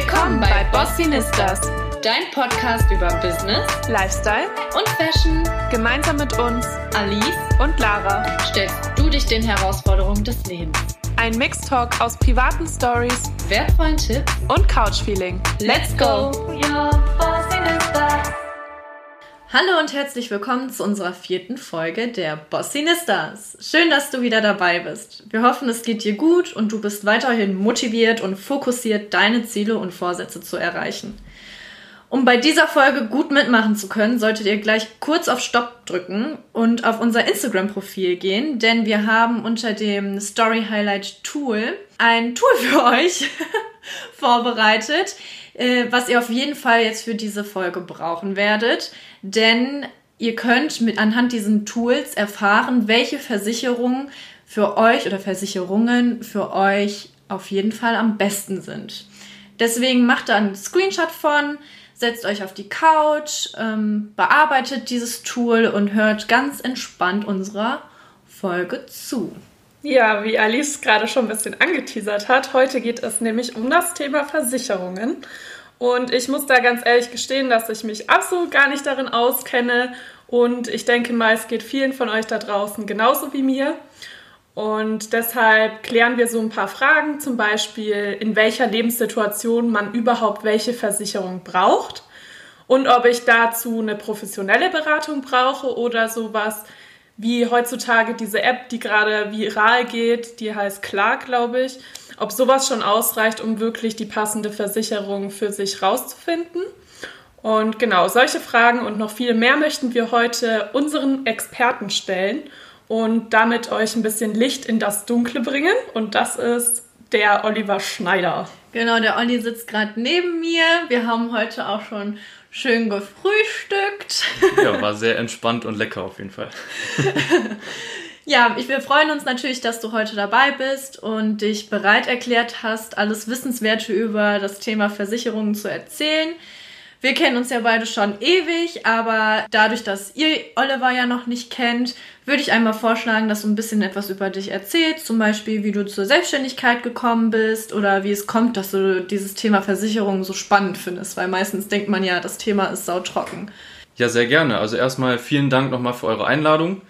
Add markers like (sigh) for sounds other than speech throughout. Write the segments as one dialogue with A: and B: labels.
A: Willkommen bei Bossinistas,
B: dein Podcast über Business,
A: Lifestyle
B: und Fashion.
A: Gemeinsam mit uns,
B: Alice
A: und Lara,
B: stellst du dich den Herausforderungen des Lebens.
A: Ein Mixtalk aus privaten Stories,
B: wertvollen Tipps
A: und Couchfeeling.
B: Let's go! Your Bossinistas. Hallo und herzlich willkommen zu unserer vierten Folge der Bossinistas. Schön, dass du wieder dabei bist. Wir hoffen, es geht dir gut und du bist weiterhin motiviert und fokussiert, deine Ziele und Vorsätze zu erreichen. Um bei dieser Folge gut mitmachen zu können, solltet ihr gleich kurz auf Stopp drücken und auf unser Instagram-Profil gehen, denn wir haben unter dem Story Highlight Tool ein Tool für euch (laughs) vorbereitet, äh, was ihr auf jeden Fall jetzt für diese Folge brauchen werdet. Denn ihr könnt mit anhand diesen Tools erfahren, welche Versicherungen für euch oder Versicherungen für euch auf jeden Fall am besten sind. Deswegen macht da einen Screenshot von, setzt euch auf die Couch, ähm, bearbeitet dieses Tool und hört ganz entspannt unserer Folge zu.
A: Ja, wie Alice gerade schon ein bisschen angeteasert hat, heute geht es nämlich um das Thema Versicherungen. Und ich muss da ganz ehrlich gestehen, dass ich mich absolut gar nicht darin auskenne. Und ich denke mal, es geht vielen von euch da draußen genauso wie mir. Und deshalb klären wir so ein paar Fragen, zum Beispiel in welcher Lebenssituation man überhaupt welche Versicherung braucht und ob ich dazu eine professionelle Beratung brauche oder sowas wie heutzutage diese App, die gerade viral geht, die heißt Clark, glaube ich, ob sowas schon ausreicht, um wirklich die passende Versicherung für sich rauszufinden. Und genau, solche Fragen und noch viel mehr möchten wir heute unseren Experten stellen und damit euch ein bisschen Licht in das Dunkle bringen. Und das ist der Oliver Schneider.
B: Genau, der Olli sitzt gerade neben mir. Wir haben heute auch schon schön gefrühstückt.
C: Ja, war sehr entspannt und lecker auf jeden Fall. (laughs)
B: ja, ich, wir freuen uns natürlich, dass du heute dabei bist und dich bereit erklärt hast, alles Wissenswerte über das Thema Versicherungen zu erzählen. Wir kennen uns ja beide schon ewig, aber dadurch, dass ihr Oliver ja noch nicht kennt, würde ich einmal vorschlagen, dass du ein bisschen etwas über dich erzählst. Zum Beispiel, wie du zur Selbstständigkeit gekommen bist oder wie es kommt, dass du dieses Thema Versicherung so spannend findest, weil meistens denkt man ja, das Thema ist sautrocken.
C: Ja, sehr gerne. Also erstmal vielen Dank nochmal für eure Einladung.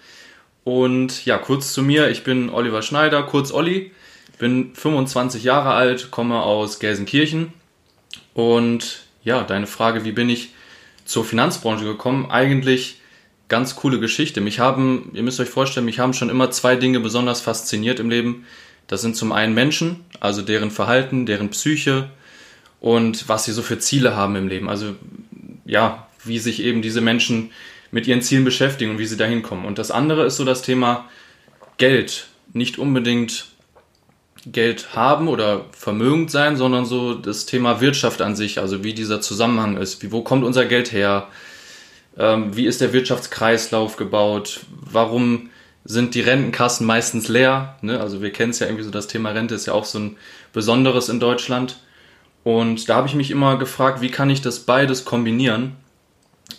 C: Und ja, kurz zu mir. Ich bin Oliver Schneider, kurz Olli. Bin 25 Jahre alt, komme aus Gelsenkirchen und ja, deine Frage, wie bin ich zur Finanzbranche gekommen? Eigentlich ganz coole Geschichte. Mich haben, ihr müsst euch vorstellen, mich haben schon immer zwei Dinge besonders fasziniert im Leben. Das sind zum einen Menschen, also deren Verhalten, deren Psyche und was sie so für Ziele haben im Leben. Also ja, wie sich eben diese Menschen mit ihren Zielen beschäftigen und wie sie dahin kommen. Und das andere ist so das Thema Geld. Nicht unbedingt Geld haben oder vermögend sein, sondern so das Thema Wirtschaft an sich, also wie dieser Zusammenhang ist, wie, wo kommt unser Geld her, ähm, wie ist der Wirtschaftskreislauf gebaut, warum sind die Rentenkassen meistens leer, ne? also wir kennen es ja irgendwie so, das Thema Rente ist ja auch so ein besonderes in Deutschland. Und da habe ich mich immer gefragt, wie kann ich das beides kombinieren?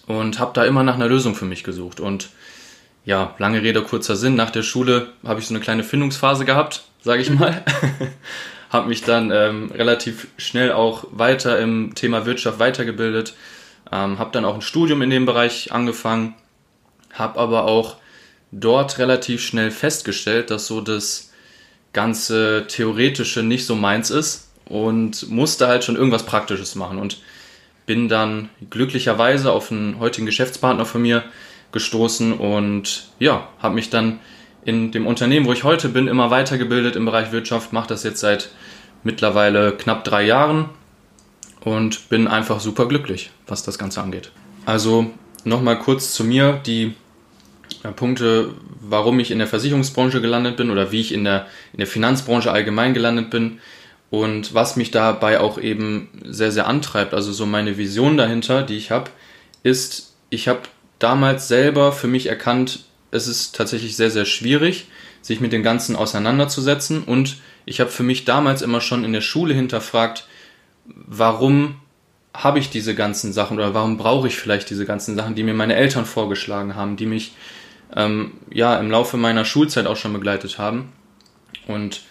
C: Und habe da immer nach einer Lösung für mich gesucht. Und ja, lange Rede, kurzer Sinn. Nach der Schule habe ich so eine kleine Findungsphase gehabt, sage ich mal. (laughs) habe mich dann ähm, relativ schnell auch weiter im Thema Wirtschaft weitergebildet. Ähm, habe dann auch ein Studium in dem Bereich angefangen. Habe aber auch dort relativ schnell festgestellt, dass so das ganze Theoretische nicht so meins ist und musste halt schon irgendwas Praktisches machen und bin dann glücklicherweise auf einen heutigen Geschäftspartner von mir gestoßen und ja, habe mich dann in dem Unternehmen, wo ich heute bin, immer weitergebildet im Bereich Wirtschaft, mache das jetzt seit mittlerweile knapp drei Jahren und bin einfach super glücklich, was das Ganze angeht. Also nochmal kurz zu mir, die Punkte, warum ich in der Versicherungsbranche gelandet bin oder wie ich in der, in der Finanzbranche allgemein gelandet bin und was mich dabei auch eben sehr, sehr antreibt. Also so meine Vision dahinter, die ich habe, ist, ich habe damals selber für mich erkannt, es ist tatsächlich sehr, sehr schwierig, sich mit dem Ganzen auseinanderzusetzen. Und ich habe für mich damals immer schon in der Schule hinterfragt, warum habe ich diese ganzen Sachen oder warum brauche ich vielleicht diese ganzen Sachen, die mir meine Eltern vorgeschlagen haben, die mich ähm, ja im Laufe meiner Schulzeit auch schon begleitet haben. Und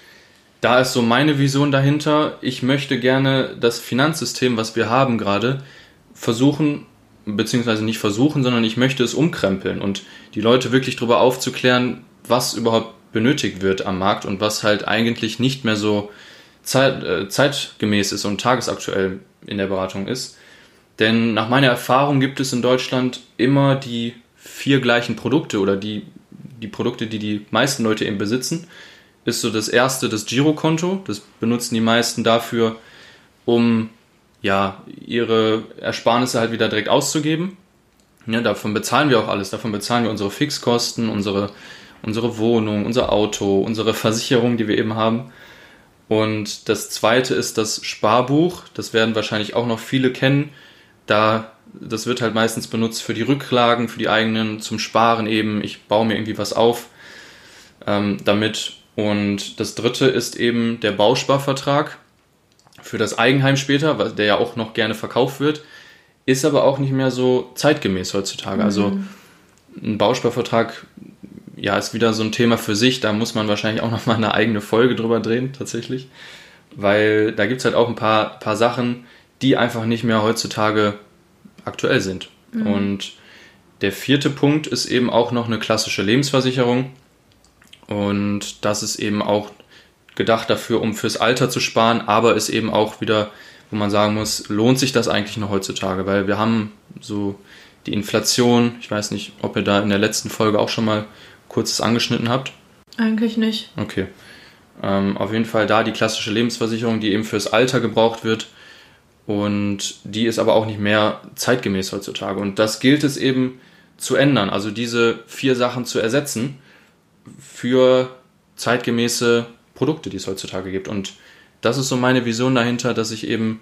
C: da ist so meine Vision dahinter. Ich möchte gerne das Finanzsystem, was wir haben gerade, versuchen, beziehungsweise nicht versuchen, sondern ich möchte es umkrempeln und die Leute wirklich darüber aufzuklären, was überhaupt benötigt wird am Markt und was halt eigentlich nicht mehr so zeit, äh, zeitgemäß ist und tagesaktuell in der Beratung ist. Denn nach meiner Erfahrung gibt es in Deutschland immer die vier gleichen Produkte oder die, die Produkte, die die meisten Leute eben besitzen ist so das erste das Girokonto. Das benutzen die meisten dafür, um ja, ihre Ersparnisse halt wieder direkt auszugeben. Ja, davon bezahlen wir auch alles. Davon bezahlen wir unsere Fixkosten, unsere, unsere Wohnung, unser Auto, unsere Versicherung, die wir eben haben. Und das zweite ist das Sparbuch. Das werden wahrscheinlich auch noch viele kennen. Da, das wird halt meistens benutzt für die Rücklagen, für die eigenen, zum Sparen eben. Ich baue mir irgendwie was auf, ähm, damit und das dritte ist eben der Bausparvertrag für das Eigenheim später, der ja auch noch gerne verkauft wird, ist aber auch nicht mehr so zeitgemäß heutzutage. Also mhm. Also ein Bausparvertrag, ja, ist wieder so ein Thema für sich. Da muss man wahrscheinlich auch noch mal eine eigene Folge drüber drehen, tatsächlich. Weil da gibt es halt auch ein paar, paar Sachen, die einfach nicht mehr heutzutage aktuell sind. Mhm. Und der vierte Punkt ist eben auch noch eine klassische Lebensversicherung. Und das ist eben auch gedacht dafür, um fürs Alter zu sparen, aber ist eben auch wieder, wo man sagen muss, lohnt sich das eigentlich noch heutzutage, weil wir haben so die Inflation, ich weiß nicht, ob ihr da in der letzten Folge auch schon mal kurzes angeschnitten habt.
B: Eigentlich nicht.
C: Okay. Ähm, auf jeden Fall da die klassische Lebensversicherung, die eben fürs Alter gebraucht wird. Und die ist aber auch nicht mehr zeitgemäß heutzutage. Und das gilt es eben zu ändern, also diese vier Sachen zu ersetzen für zeitgemäße Produkte, die es heutzutage gibt. Und das ist so meine Vision dahinter, dass ich eben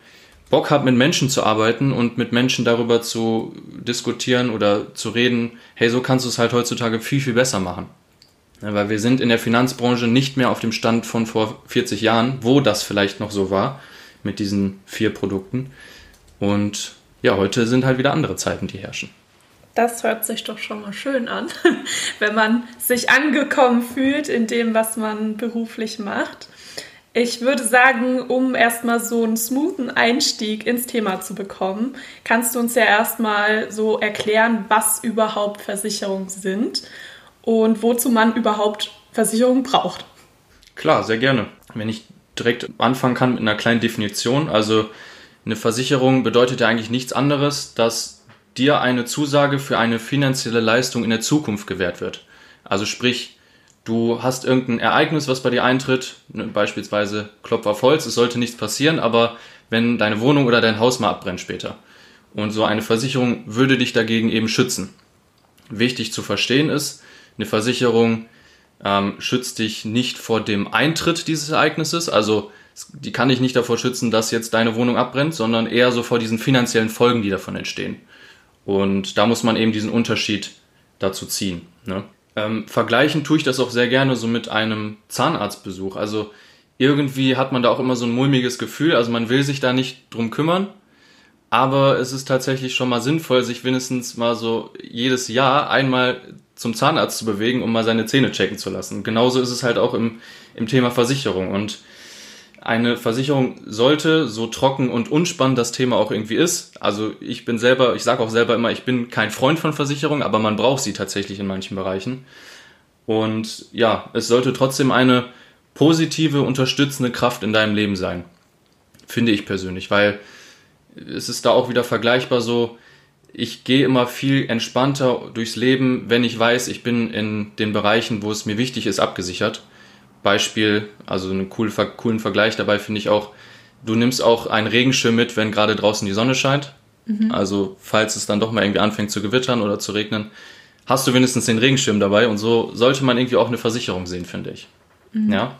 C: Bock habe, mit Menschen zu arbeiten und mit Menschen darüber zu diskutieren oder zu reden, hey, so kannst du es halt heutzutage viel, viel besser machen. Ja, weil wir sind in der Finanzbranche nicht mehr auf dem Stand von vor 40 Jahren, wo das vielleicht noch so war mit diesen vier Produkten. Und ja, heute sind halt wieder andere Zeiten, die herrschen.
A: Das hört sich doch schon mal schön an, (laughs) wenn man sich angekommen fühlt in dem, was man beruflich macht. Ich würde sagen, um erstmal so einen smoothen Einstieg ins Thema zu bekommen, kannst du uns ja erstmal so erklären, was überhaupt Versicherungen sind und wozu man überhaupt Versicherungen braucht.
C: Klar, sehr gerne. Wenn ich direkt anfangen kann mit einer kleinen Definition. Also eine Versicherung bedeutet ja eigentlich nichts anderes, dass dir eine Zusage für eine finanzielle Leistung in der Zukunft gewährt wird. Also sprich, du hast irgendein Ereignis, was bei dir eintritt, ne, beispielsweise Klopf auf Holz, es sollte nichts passieren, aber wenn deine Wohnung oder dein Haus mal abbrennt später. Und so eine Versicherung würde dich dagegen eben schützen. Wichtig zu verstehen ist, eine Versicherung ähm, schützt dich nicht vor dem Eintritt dieses Ereignisses, also die kann dich nicht davor schützen, dass jetzt deine Wohnung abbrennt, sondern eher so vor diesen finanziellen Folgen, die davon entstehen. Und da muss man eben diesen Unterschied dazu ziehen. Ne? Ähm, vergleichen tue ich das auch sehr gerne so mit einem Zahnarztbesuch. Also irgendwie hat man da auch immer so ein mulmiges Gefühl. Also man will sich da nicht drum kümmern. Aber es ist tatsächlich schon mal sinnvoll, sich wenigstens mal so jedes Jahr einmal zum Zahnarzt zu bewegen, um mal seine Zähne checken zu lassen. genauso ist es halt auch im, im Thema Versicherung. Und eine Versicherung sollte, so trocken und unspannend das Thema auch irgendwie ist, also ich bin selber, ich sage auch selber immer, ich bin kein Freund von Versicherungen, aber man braucht sie tatsächlich in manchen Bereichen. Und ja, es sollte trotzdem eine positive, unterstützende Kraft in deinem Leben sein. Finde ich persönlich, weil es ist da auch wieder vergleichbar so, ich gehe immer viel entspannter durchs Leben, wenn ich weiß, ich bin in den Bereichen, wo es mir wichtig ist, abgesichert. Beispiel, also einen coolen, coolen Vergleich dabei finde ich auch, du nimmst auch einen Regenschirm mit, wenn gerade draußen die Sonne scheint. Mhm. Also falls es dann doch mal irgendwie anfängt zu gewittern oder zu regnen, hast du wenigstens den Regenschirm dabei und so sollte man irgendwie auch eine Versicherung sehen, finde ich. Mhm. Ja.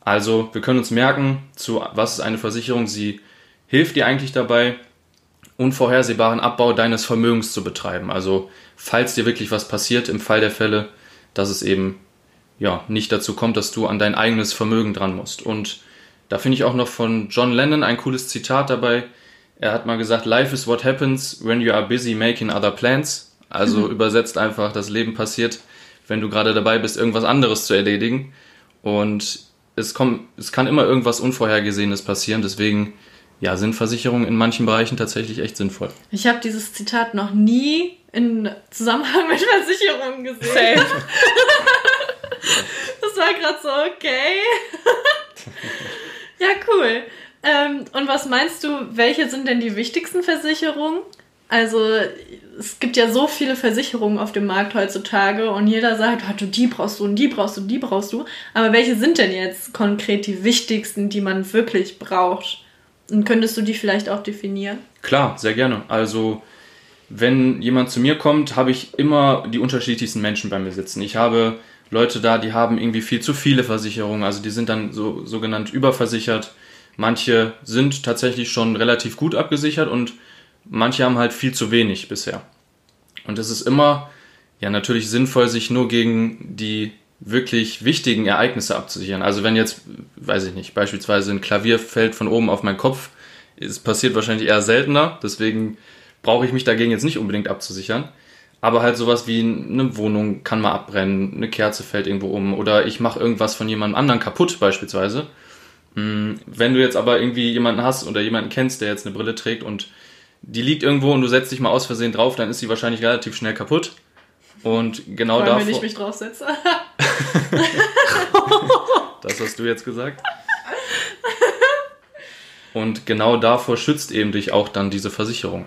C: Also wir können uns merken, zu was ist eine Versicherung? Sie hilft dir eigentlich dabei, unvorhersehbaren Abbau deines Vermögens zu betreiben. Also falls dir wirklich was passiert, im Fall der Fälle, dass es eben ja, nicht dazu kommt, dass du an dein eigenes Vermögen dran musst. Und da finde ich auch noch von John Lennon ein cooles Zitat dabei. Er hat mal gesagt, Life is what happens when you are busy making other plans. Also mhm. übersetzt einfach, das Leben passiert, wenn du gerade dabei bist, irgendwas anderes zu erledigen. Und es, kommt, es kann immer irgendwas Unvorhergesehenes passieren. Deswegen ja, sind Versicherungen in manchen Bereichen tatsächlich echt sinnvoll.
B: Ich habe dieses Zitat noch nie in Zusammenhang mit Versicherungen gesehen. (laughs) das war gerade so, okay. ja, cool. Ähm, und was meinst du, welche sind denn die wichtigsten Versicherungen? Also es gibt ja so viele Versicherungen auf dem Markt heutzutage und jeder sagt, oh, die brauchst du und die brauchst du und die brauchst du. Aber welche sind denn jetzt konkret die wichtigsten, die man wirklich braucht? Und könntest du die vielleicht auch definieren?
C: Klar, sehr gerne. Also wenn jemand zu mir kommt, habe ich immer die unterschiedlichsten Menschen bei mir sitzen. Ich habe Leute da, die haben irgendwie viel zu viele Versicherungen, also die sind dann so sogenannt überversichert. Manche sind tatsächlich schon relativ gut abgesichert und manche haben halt viel zu wenig bisher. Und es ist immer ja natürlich sinnvoll, sich nur gegen die wirklich wichtigen Ereignisse abzusichern. Also wenn jetzt, weiß ich nicht, beispielsweise ein Klavier fällt von oben auf meinen Kopf, es passiert wahrscheinlich eher seltener, deswegen brauche ich mich dagegen jetzt nicht unbedingt abzusichern. Aber halt sowas wie eine Wohnung kann mal abbrennen, eine Kerze fällt irgendwo um oder ich mache irgendwas von jemandem anderen kaputt beispielsweise. Hm, wenn du jetzt aber irgendwie jemanden hast oder jemanden kennst, der jetzt eine Brille trägt und die liegt irgendwo und du setzt dich mal aus Versehen drauf, dann ist sie wahrscheinlich relativ schnell kaputt. Und genau
B: Weil davor. Wenn ich mich draufsetze. (laughs)
C: das hast du jetzt gesagt. Und genau davor schützt eben dich auch dann diese Versicherung.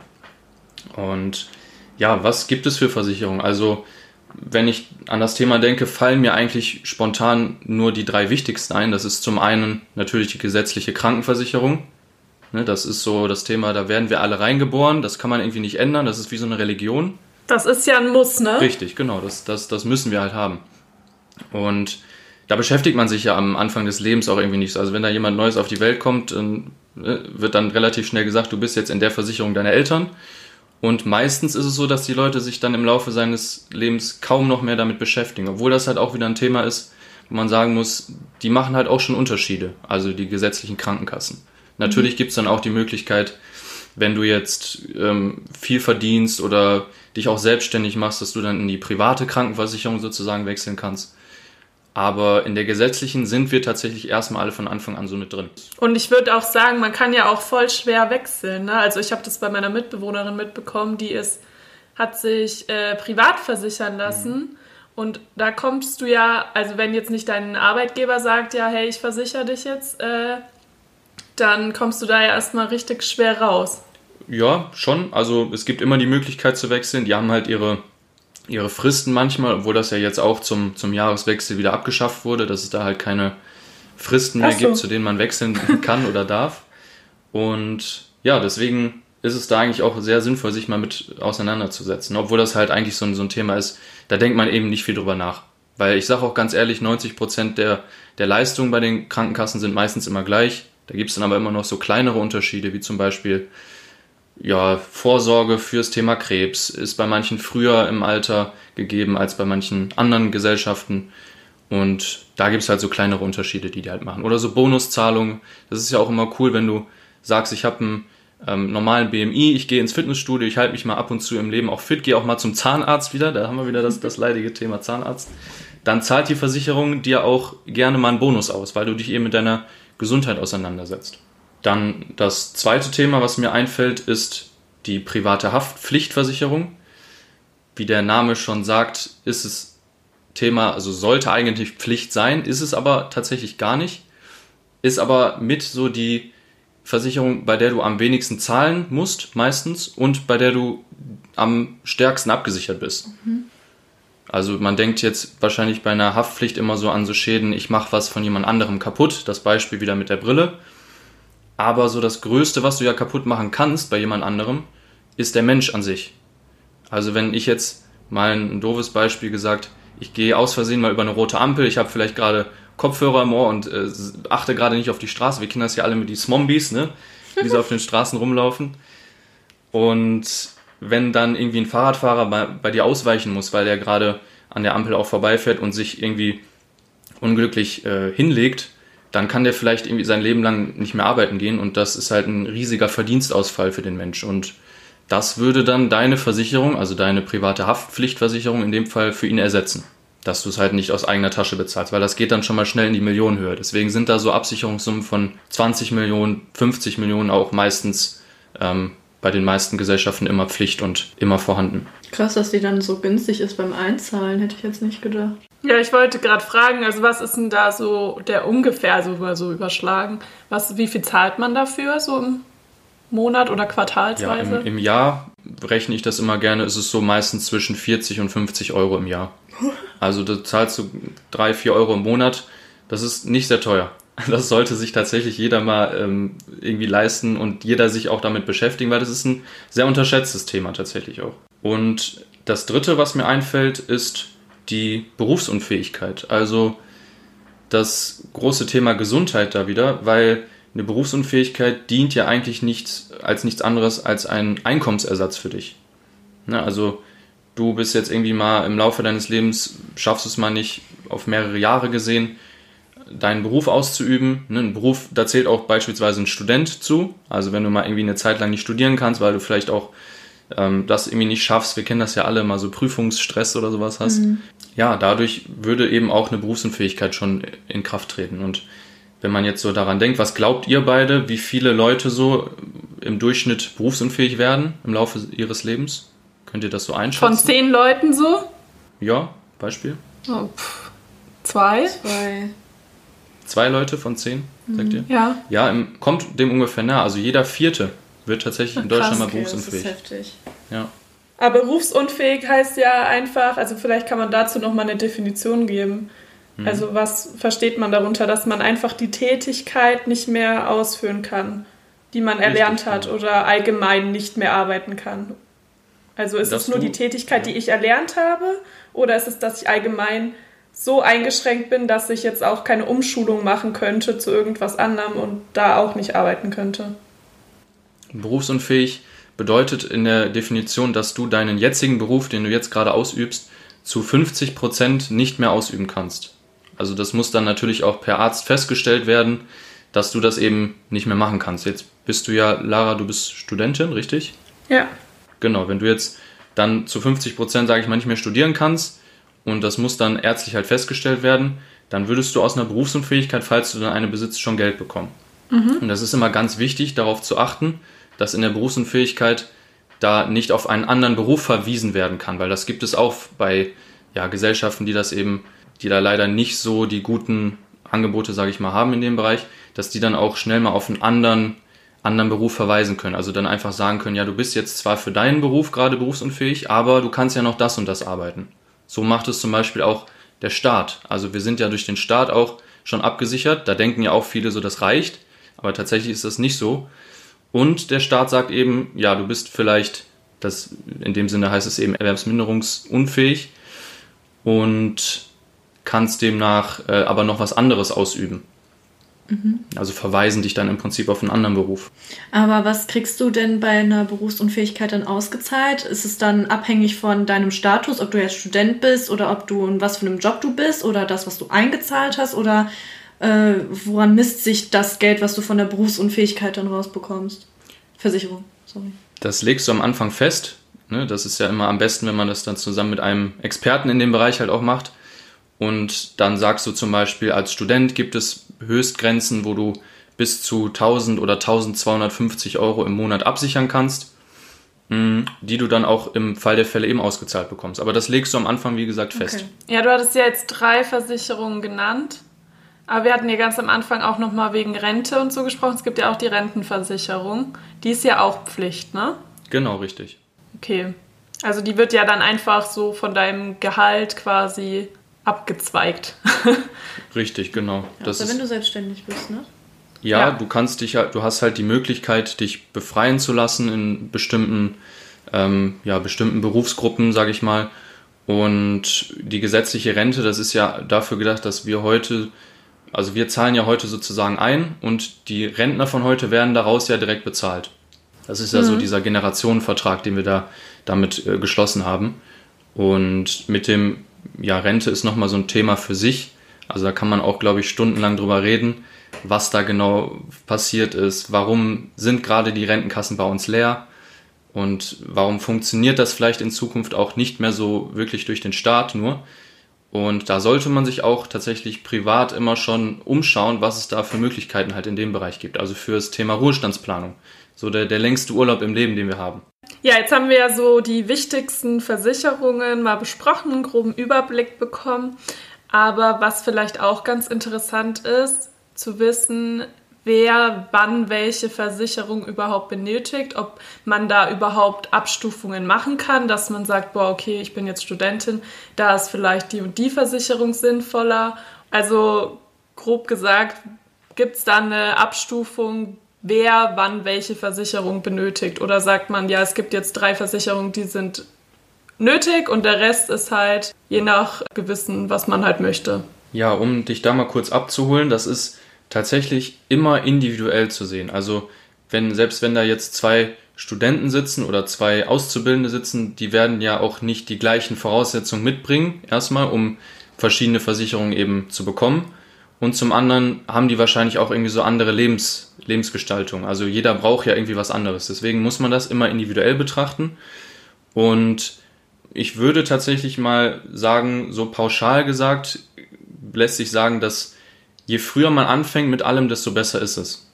C: Und ja, was gibt es für Versicherungen? Also, wenn ich an das Thema denke, fallen mir eigentlich spontan nur die drei wichtigsten ein. Das ist zum einen natürlich die gesetzliche Krankenversicherung. Ne, das ist so das Thema, da werden wir alle reingeboren, das kann man irgendwie nicht ändern, das ist wie so eine Religion.
A: Das ist ja ein Muss, ne?
C: Richtig, genau, das, das, das müssen wir halt haben. Und da beschäftigt man sich ja am Anfang des Lebens auch irgendwie nicht so. Also wenn da jemand Neues auf die Welt kommt, dann ne, wird dann relativ schnell gesagt, du bist jetzt in der Versicherung deiner Eltern. Und meistens ist es so, dass die Leute sich dann im Laufe seines Lebens kaum noch mehr damit beschäftigen. Obwohl das halt auch wieder ein Thema ist, wo man sagen muss, die machen halt auch schon Unterschiede, also die gesetzlichen Krankenkassen. Natürlich mhm. gibt es dann auch die Möglichkeit, wenn du jetzt ähm, viel verdienst oder dich auch selbstständig machst, dass du dann in die private Krankenversicherung sozusagen wechseln kannst. Aber in der gesetzlichen sind wir tatsächlich erstmal alle von Anfang an so mit drin.
A: Und ich würde auch sagen, man kann ja auch voll schwer wechseln. Ne? Also ich habe das bei meiner Mitbewohnerin mitbekommen, die ist, hat sich äh, privat versichern lassen. Mhm. Und da kommst du ja, also wenn jetzt nicht dein Arbeitgeber sagt, ja, hey, ich versichere dich jetzt, äh, dann kommst du da ja erstmal richtig schwer raus.
C: Ja, schon. Also es gibt immer die Möglichkeit zu wechseln. Die haben halt ihre, ihre Fristen manchmal, obwohl das ja jetzt auch zum, zum Jahreswechsel wieder abgeschafft wurde, dass es da halt keine Fristen mehr so. gibt, zu denen man wechseln (laughs) kann oder darf. Und ja, deswegen ist es da eigentlich auch sehr sinnvoll, sich mal mit auseinanderzusetzen. Obwohl das halt eigentlich so ein, so ein Thema ist, da denkt man eben nicht viel drüber nach. Weil ich sage auch ganz ehrlich, 90 Prozent der, der Leistungen bei den Krankenkassen sind meistens immer gleich. Da gibt es dann aber immer noch so kleinere Unterschiede, wie zum Beispiel ja, Vorsorge fürs Thema Krebs ist bei manchen früher im Alter gegeben als bei manchen anderen Gesellschaften. Und da gibt es halt so kleinere Unterschiede, die die halt machen. Oder so Bonuszahlungen. Das ist ja auch immer cool, wenn du sagst, ich habe einen ähm, normalen BMI, ich gehe ins Fitnessstudio, ich halte mich mal ab und zu im Leben auch fit, gehe auch mal zum Zahnarzt wieder, da haben wir wieder das, das leidige Thema Zahnarzt. Dann zahlt die Versicherung dir auch gerne mal einen Bonus aus, weil du dich eben mit deiner Gesundheit auseinandersetzt. Dann das zweite Thema, was mir einfällt, ist die private Haftpflichtversicherung. Wie der Name schon sagt, ist es Thema, also sollte eigentlich Pflicht sein, ist es aber tatsächlich gar nicht. Ist aber mit so die Versicherung, bei der du am wenigsten zahlen musst, meistens, und bei der du am stärksten abgesichert bist. Mhm. Also man denkt jetzt wahrscheinlich bei einer Haftpflicht immer so an so Schäden, ich mache was von jemand anderem kaputt, das Beispiel wieder mit der Brille. Aber so das Größte, was du ja kaputt machen kannst bei jemand anderem, ist der Mensch an sich. Also wenn ich jetzt mal ein doofes Beispiel gesagt, ich gehe aus Versehen mal über eine rote Ampel, ich habe vielleicht gerade Kopfhörer im Ohr und äh, achte gerade nicht auf die Straße. Wir kennen das ja alle mit die Smombies, ne? (laughs) Die so auf den Straßen rumlaufen. Und wenn dann irgendwie ein Fahrradfahrer bei, bei dir ausweichen muss, weil er gerade an der Ampel auch vorbeifährt und sich irgendwie unglücklich äh, hinlegt, dann kann der vielleicht irgendwie sein Leben lang nicht mehr arbeiten gehen und das ist halt ein riesiger Verdienstausfall für den Mensch und das würde dann deine Versicherung, also deine private Haftpflichtversicherung in dem Fall für ihn ersetzen. dass du es halt nicht aus eigener Tasche bezahlst, weil das geht dann schon mal schnell in die Millionenhöhe. Deswegen sind da so Absicherungssummen von 20 Millionen, 50 Millionen auch meistens ähm, bei den meisten Gesellschaften immer Pflicht und immer vorhanden.
B: Krass, dass die dann so günstig ist beim Einzahlen, hätte ich jetzt nicht gedacht.
A: Ja, ich wollte gerade fragen, also was ist denn da so der ungefähr so, so überschlagen? Was, wie viel zahlt man dafür so im Monat oder quartalsweise?
C: Ja, im, im Jahr rechne ich das immer gerne, ist es so meistens zwischen 40 und 50 Euro im Jahr. (laughs) Also da zahlst du drei, vier Euro im Monat. Das ist nicht sehr teuer. Das sollte sich tatsächlich jeder mal ähm, irgendwie leisten und jeder sich auch damit beschäftigen, weil das ist ein sehr unterschätztes Thema tatsächlich auch. Und das Dritte, was mir einfällt, ist die Berufsunfähigkeit. Also das große Thema Gesundheit da wieder, weil eine Berufsunfähigkeit dient ja eigentlich nichts als nichts anderes als ein Einkommensersatz für dich. Ne, also du bist jetzt irgendwie mal im Laufe deines Lebens, schaffst es mal nicht auf mehrere Jahre gesehen, deinen Beruf auszuüben. Ne, ein Beruf, da zählt auch beispielsweise ein Student zu. Also wenn du mal irgendwie eine Zeit lang nicht studieren kannst, weil du vielleicht auch ähm, das irgendwie nicht schaffst, wir kennen das ja alle, mal so Prüfungsstress oder sowas hast. Mhm. Ja, dadurch würde eben auch eine Berufsunfähigkeit schon in Kraft treten. Und wenn man jetzt so daran denkt, was glaubt ihr beide, wie viele Leute so im Durchschnitt berufsunfähig werden im Laufe ihres Lebens? Könnt ihr das so einschätzen?
A: Von zehn Leuten so?
C: Ja, Beispiel.
A: Oh, zwei.
B: Zwei.
C: Zwei Leute von zehn, sagt ihr?
A: Ja.
C: Ja, im, kommt dem ungefähr nah. Also jeder vierte wird tatsächlich in Deutschland mal
B: Okay, das
C: berufsunfähig.
B: ist heftig.
C: Ja.
A: Aber berufsunfähig heißt ja einfach, also vielleicht kann man dazu nochmal eine Definition geben.
C: Mhm.
A: Also was versteht man darunter, dass man einfach die Tätigkeit nicht mehr ausführen kann, die man erlernt
C: Richtig,
A: hat
C: ja.
A: oder allgemein nicht mehr arbeiten kann. Also ist
C: Dass
A: es nur die Tätigkeit,
C: ja.
A: die ich erlernt habe, oder ist es, dass ich allgemein so eingeschränkt bin, dass ich jetzt auch keine Umschulung machen könnte zu irgendwas anderem und da auch nicht arbeiten könnte?
C: Berufsunfähig bedeutet in der Definition, dass du deinen jetzigen Beruf, den du jetzt gerade ausübst, zu 50 Prozent nicht mehr ausüben kannst. Also das muss dann natürlich auch per Arzt festgestellt werden, dass du das eben nicht mehr machen kannst. Jetzt bist du ja, Lara, du bist Studentin, richtig?
A: Ja.
C: Genau, wenn du jetzt dann zu 50 Prozent, sage ich mal, nicht mehr studieren kannst und das muss dann ärztlich halt festgestellt werden, dann würdest du aus einer Berufsunfähigkeit, falls du dann eine besitzt, schon Geld bekommen. Und das ist immer ganz wichtig, darauf zu achten, dass in der Berufsunfähigkeit da nicht auf einen anderen Beruf verwiesen werden kann, weil das gibt es auch bei ja, Gesellschaften, die das eben, die da leider nicht so die guten Angebote, sage ich mal, haben in dem Bereich, dass die dann auch schnell mal auf einen anderen anderen Beruf verweisen können. Also dann einfach sagen können, ja, du bist jetzt zwar für deinen Beruf gerade berufsunfähig, aber du kannst ja noch das und das arbeiten. So macht es zum Beispiel auch der Staat. Also wir sind ja durch den Staat auch schon abgesichert. Da denken ja auch viele so, das reicht. Aber tatsächlich ist das nicht so. Und der Staat sagt eben, ja, du bist vielleicht, das, in dem Sinne heißt es eben erwerbsminderungsunfähig und kannst demnach äh, aber noch was anderes ausüben. Also verweisen dich dann im Prinzip auf einen anderen Beruf.
B: Aber was kriegst du denn bei einer Berufsunfähigkeit dann ausgezahlt? Ist es dann abhängig von deinem Status, ob du jetzt Student bist oder ob du in was für einem Job du bist oder das, was du eingezahlt hast oder äh, woran misst sich das Geld, was du von der Berufsunfähigkeit dann rausbekommst? Versicherung, sorry.
C: Das legst du am Anfang fest. Ne? Das ist ja immer am besten, wenn man das dann zusammen mit einem Experten in dem Bereich halt auch macht. Und dann sagst du zum Beispiel, als Student gibt es Höchstgrenzen, wo du bis zu 1000 oder 1250 Euro im Monat absichern kannst, mh, die du dann auch im Fall der Fälle eben ausgezahlt bekommst. Aber das legst du am Anfang, wie gesagt, fest.
B: Okay.
A: Ja, du hattest ja jetzt drei Versicherungen genannt. Aber wir hatten ja ganz am Anfang auch nochmal wegen Rente und so gesprochen. Es gibt ja auch die Rentenversicherung. Die ist ja auch Pflicht, ne?
C: Genau, richtig.
A: Okay. Also die wird ja dann einfach so von deinem Gehalt quasi abgezweigt.
C: Richtig, genau. Das
B: also
C: ist,
B: wenn du selbstständig bist, ne?
C: Ja,
A: Ja.
C: du kannst dich halt, du hast halt die Möglichkeit, dich befreien zu lassen in bestimmten, ähm, ja, bestimmten Berufsgruppen, sage ich mal. Und die gesetzliche Rente, das ist ja dafür gedacht, dass wir heute, also wir zahlen ja heute sozusagen ein und die Rentner von heute werden daraus ja direkt bezahlt. Das ist ja so dieser Generationenvertrag, den wir da damit äh, geschlossen haben. Und mit dem, ja, Rente ist nochmal so ein Thema für sich. Also da kann man auch, glaube ich, stundenlang drüber reden, was da genau passiert ist, warum sind gerade die Rentenkassen bei uns leer und warum funktioniert das vielleicht in Zukunft auch nicht mehr so wirklich durch den Staat nur. Und da sollte man sich auch tatsächlich privat immer schon umschauen, was es da für Möglichkeiten halt in dem Bereich gibt. Also für das Thema Ruhestandsplanung. So der, der längste Urlaub im Leben, den wir haben.
A: Ja, jetzt haben wir ja so die wichtigsten Versicherungen mal besprochen, einen groben Überblick bekommen. Aber was vielleicht auch ganz interessant ist, zu wissen, wer wann welche Versicherung überhaupt benötigt, ob man da überhaupt Abstufungen machen kann, dass man sagt, boah, okay, ich bin jetzt Studentin, da ist vielleicht die und die Versicherung sinnvoller. Also grob gesagt, gibt es da eine Abstufung, wer wann welche Versicherung benötigt? Oder sagt man, ja, es gibt jetzt drei Versicherungen, die sind nötig und der Rest ist halt je nach Gewissen, was man halt möchte.
C: Ja, um dich da mal kurz abzuholen, das ist tatsächlich immer individuell zu sehen. Also wenn, selbst wenn da jetzt zwei Studenten sitzen oder zwei Auszubildende sitzen, die werden ja auch nicht die gleichen Voraussetzungen mitbringen, erstmal, um verschiedene Versicherungen eben zu bekommen. Und zum anderen haben die wahrscheinlich auch irgendwie so andere Lebens, Lebensgestaltung. Also jeder braucht ja irgendwie was anderes. Deswegen muss man das immer individuell betrachten. Und ich würde tatsächlich mal sagen, so pauschal gesagt, lässt sich sagen, dass je früher man anfängt mit allem, desto besser ist es.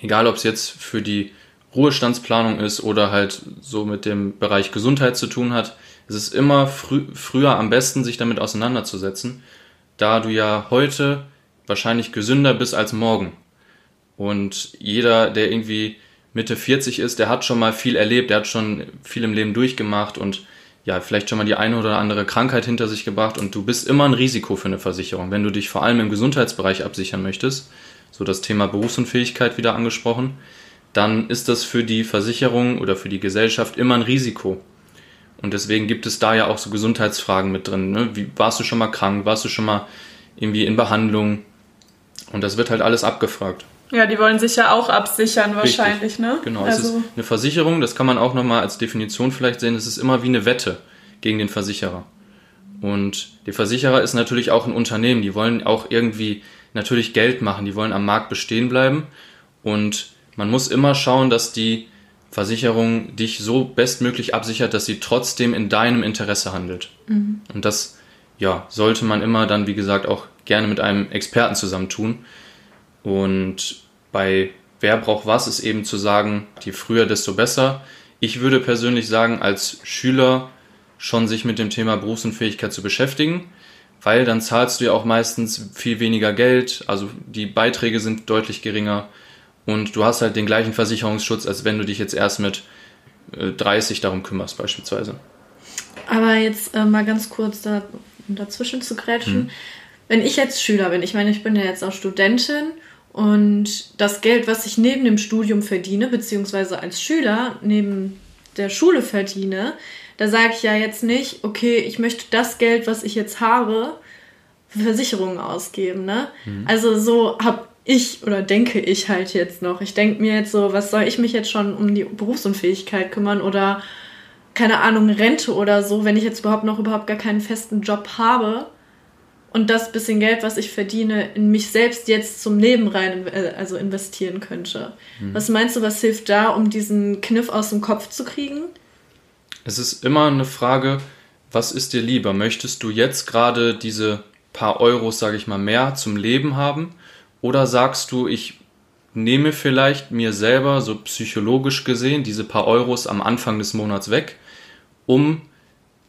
C: Egal, ob es jetzt für die Ruhestandsplanung ist oder halt so mit dem Bereich Gesundheit zu tun hat, es ist immer frü früher am besten, sich damit auseinanderzusetzen, da du ja heute wahrscheinlich gesünder bist als morgen. Und jeder, der irgendwie Mitte 40 ist, der hat schon mal viel erlebt, der hat schon viel im Leben durchgemacht und ja, vielleicht schon mal die eine oder andere Krankheit hinter sich gebracht und du bist immer ein Risiko für eine Versicherung. Wenn du dich vor allem im Gesundheitsbereich absichern möchtest, so das Thema Berufsunfähigkeit wieder angesprochen, dann ist das für die Versicherung oder für die Gesellschaft immer ein Risiko. Und deswegen gibt es da ja auch so Gesundheitsfragen mit drin. Ne? Wie, warst du schon mal krank? Warst du schon mal irgendwie in Behandlung? Und das wird halt alles abgefragt.
A: Ja, die wollen sich ja auch absichern wahrscheinlich,
C: Richtig.
A: ne?
C: Genau, also. es ist eine Versicherung, das kann man auch nochmal als Definition vielleicht sehen, es ist immer wie eine Wette gegen den Versicherer. Und der Versicherer ist natürlich auch ein Unternehmen, die wollen auch irgendwie natürlich Geld machen, die wollen am Markt bestehen bleiben und man muss immer schauen, dass die Versicherung dich so bestmöglich absichert, dass sie trotzdem in deinem Interesse handelt. Mhm. Und das ja, sollte man immer dann, wie gesagt, auch gerne mit einem Experten zusammentun. Und bei wer braucht was ist eben zu sagen, je früher, desto besser. Ich würde persönlich sagen, als Schüler schon sich mit dem Thema Berufsunfähigkeit zu beschäftigen, weil dann zahlst du ja auch meistens viel weniger Geld, also die Beiträge sind deutlich geringer und du hast halt den gleichen Versicherungsschutz, als wenn du dich jetzt erst mit 30 äh, darum kümmerst beispielsweise.
B: Aber jetzt äh, mal ganz kurz da, um dazwischen zu grätschen. Hm. Wenn ich jetzt Schüler bin, ich meine, ich bin ja jetzt auch Studentin und das Geld, was ich neben dem Studium verdiene, beziehungsweise als Schüler neben der Schule verdiene, da sage ich ja jetzt nicht, okay, ich möchte das Geld, was ich jetzt habe, für Versicherungen ausgeben. Ne? Mhm. Also so habe ich oder denke ich halt jetzt noch. Ich denke mir jetzt so, was soll ich mich jetzt schon um die Berufsunfähigkeit kümmern oder keine Ahnung, Rente oder so, wenn ich jetzt überhaupt noch überhaupt gar keinen festen Job habe und das bisschen Geld, was ich verdiene, in mich selbst jetzt zum Leben rein äh, also investieren könnte. Mhm. Was meinst du, was hilft da, um diesen Kniff aus dem Kopf zu kriegen?
C: Es ist immer eine Frage, was ist dir lieber? Möchtest du jetzt gerade diese paar Euros, sage ich mal, mehr zum Leben haben? Oder sagst du, ich nehme vielleicht mir selber, so psychologisch gesehen, diese paar Euros am Anfang des Monats weg, um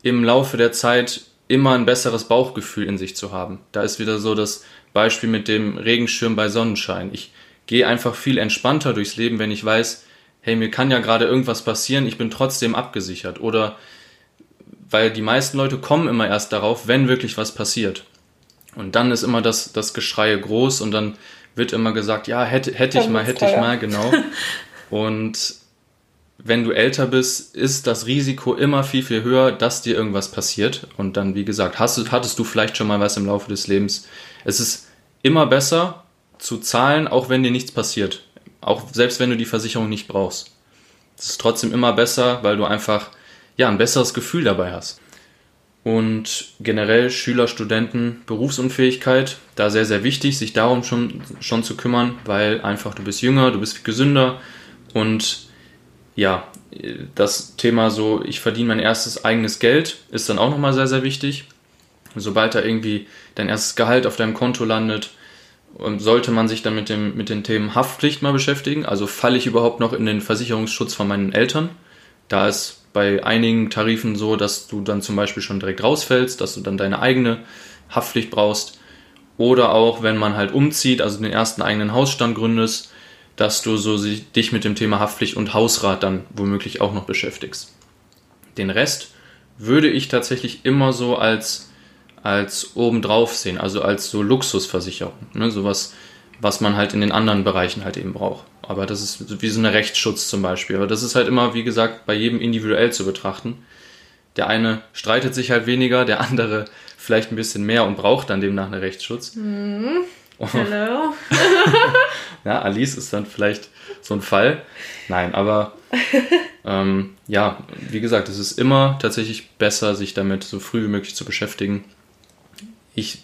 C: im Laufe der Zeit immer ein besseres Bauchgefühl in sich zu haben. Da ist wieder so das Beispiel mit dem Regenschirm bei Sonnenschein. Ich gehe einfach viel entspannter durchs Leben, wenn ich weiß, hey, mir kann ja gerade irgendwas passieren, ich bin trotzdem abgesichert. Oder weil die meisten Leute kommen immer erst darauf, wenn wirklich was passiert. Und dann ist immer das, das Geschrei groß und dann wird immer gesagt, ja, hätte, hätte ich mal, hätte ich mal, genau. (laughs) Und wenn du älter bist, ist das Risiko immer viel, viel höher, dass dir irgendwas passiert. Und dann, wie gesagt, hast hattest du vielleicht schon mal was im Laufe des Lebens. Es ist immer besser zu zahlen, auch wenn dir nichts passiert. Auch selbst wenn du die Versicherung nicht brauchst. Es ist trotzdem immer besser, weil du einfach ja, ein besseres Gefühl dabei hast. Und generell Schüler, Studenten, Berufsunfähigkeit, da sehr, sehr wichtig, sich darum schon, schon zu kümmern, weil einfach du bist jünger, du bist gesünder und ja, das Thema so, ich verdiene mein erstes eigenes Geld, ist dann auch nochmal sehr, sehr wichtig. Sobald da irgendwie dein erstes Gehalt auf deinem Konto landet, ähm, sollte man sich dann mit, dem, mit den Themen Haftpflicht mal beschäftigen. Also falle ich überhaupt noch in den Versicherungsschutz von meinen Eltern? Da ist bei einigen Tarifen so, dass du dann zum Beispiel schon direkt rausfällst, dass du dann deine eigene Haftpflicht brauchst. Oder auch, wenn man halt umzieht, also den ersten eigenen Hausstand gründest, dass du so dich mit dem Thema Haftpflicht und Hausrat dann womöglich auch noch beschäftigst. Den Rest würde ich tatsächlich immer so als als obendrauf sehen, also als so Luxusversicherung. Ne? Sowas, was man halt in den anderen Bereichen halt eben braucht. Aber das ist wie so eine Rechtsschutz zum Beispiel. Aber das ist halt immer, wie gesagt, bei jedem individuell zu betrachten. Der eine streitet sich halt weniger, der andere vielleicht ein bisschen mehr und braucht dann demnach einen Rechtsschutz. Mm. Hello. (laughs) (laughs) ja, Alice ist dann vielleicht so ein Fall. Nein, aber (laughs) ähm, ja, wie gesagt, es ist immer tatsächlich besser, sich damit so früh wie möglich zu beschäftigen ich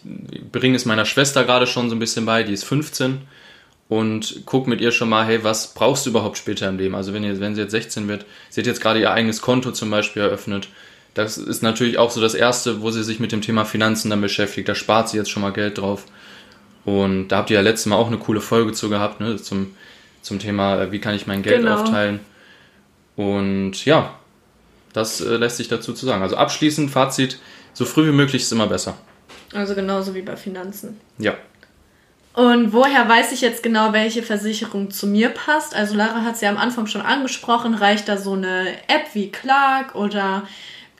C: bringe es meiner Schwester gerade schon so ein bisschen bei, die ist 15 und guck mit ihr schon mal, hey, was brauchst du überhaupt später im Leben? Also wenn, ihr, wenn sie jetzt 16 wird, sie hat jetzt gerade ihr eigenes Konto zum Beispiel eröffnet. Das ist natürlich auch so das Erste, wo sie sich mit dem Thema Finanzen dann beschäftigt. Da spart sie jetzt schon mal Geld drauf. Und da habt ihr ja letztes Mal auch eine coole Folge zu gehabt, ne, zum, zum Thema, äh, wie kann ich mein Geld genau. aufteilen. Und ja, das äh, lässt sich dazu zu sagen. Also abschließend, Fazit, so früh wie möglich ist immer besser.
B: Also genauso wie bei Finanzen.
C: Ja.
B: Und woher weiß ich jetzt genau, welche Versicherung zu mir passt? Also Lara hat es ja am Anfang schon angesprochen, reicht da so eine App wie Clark oder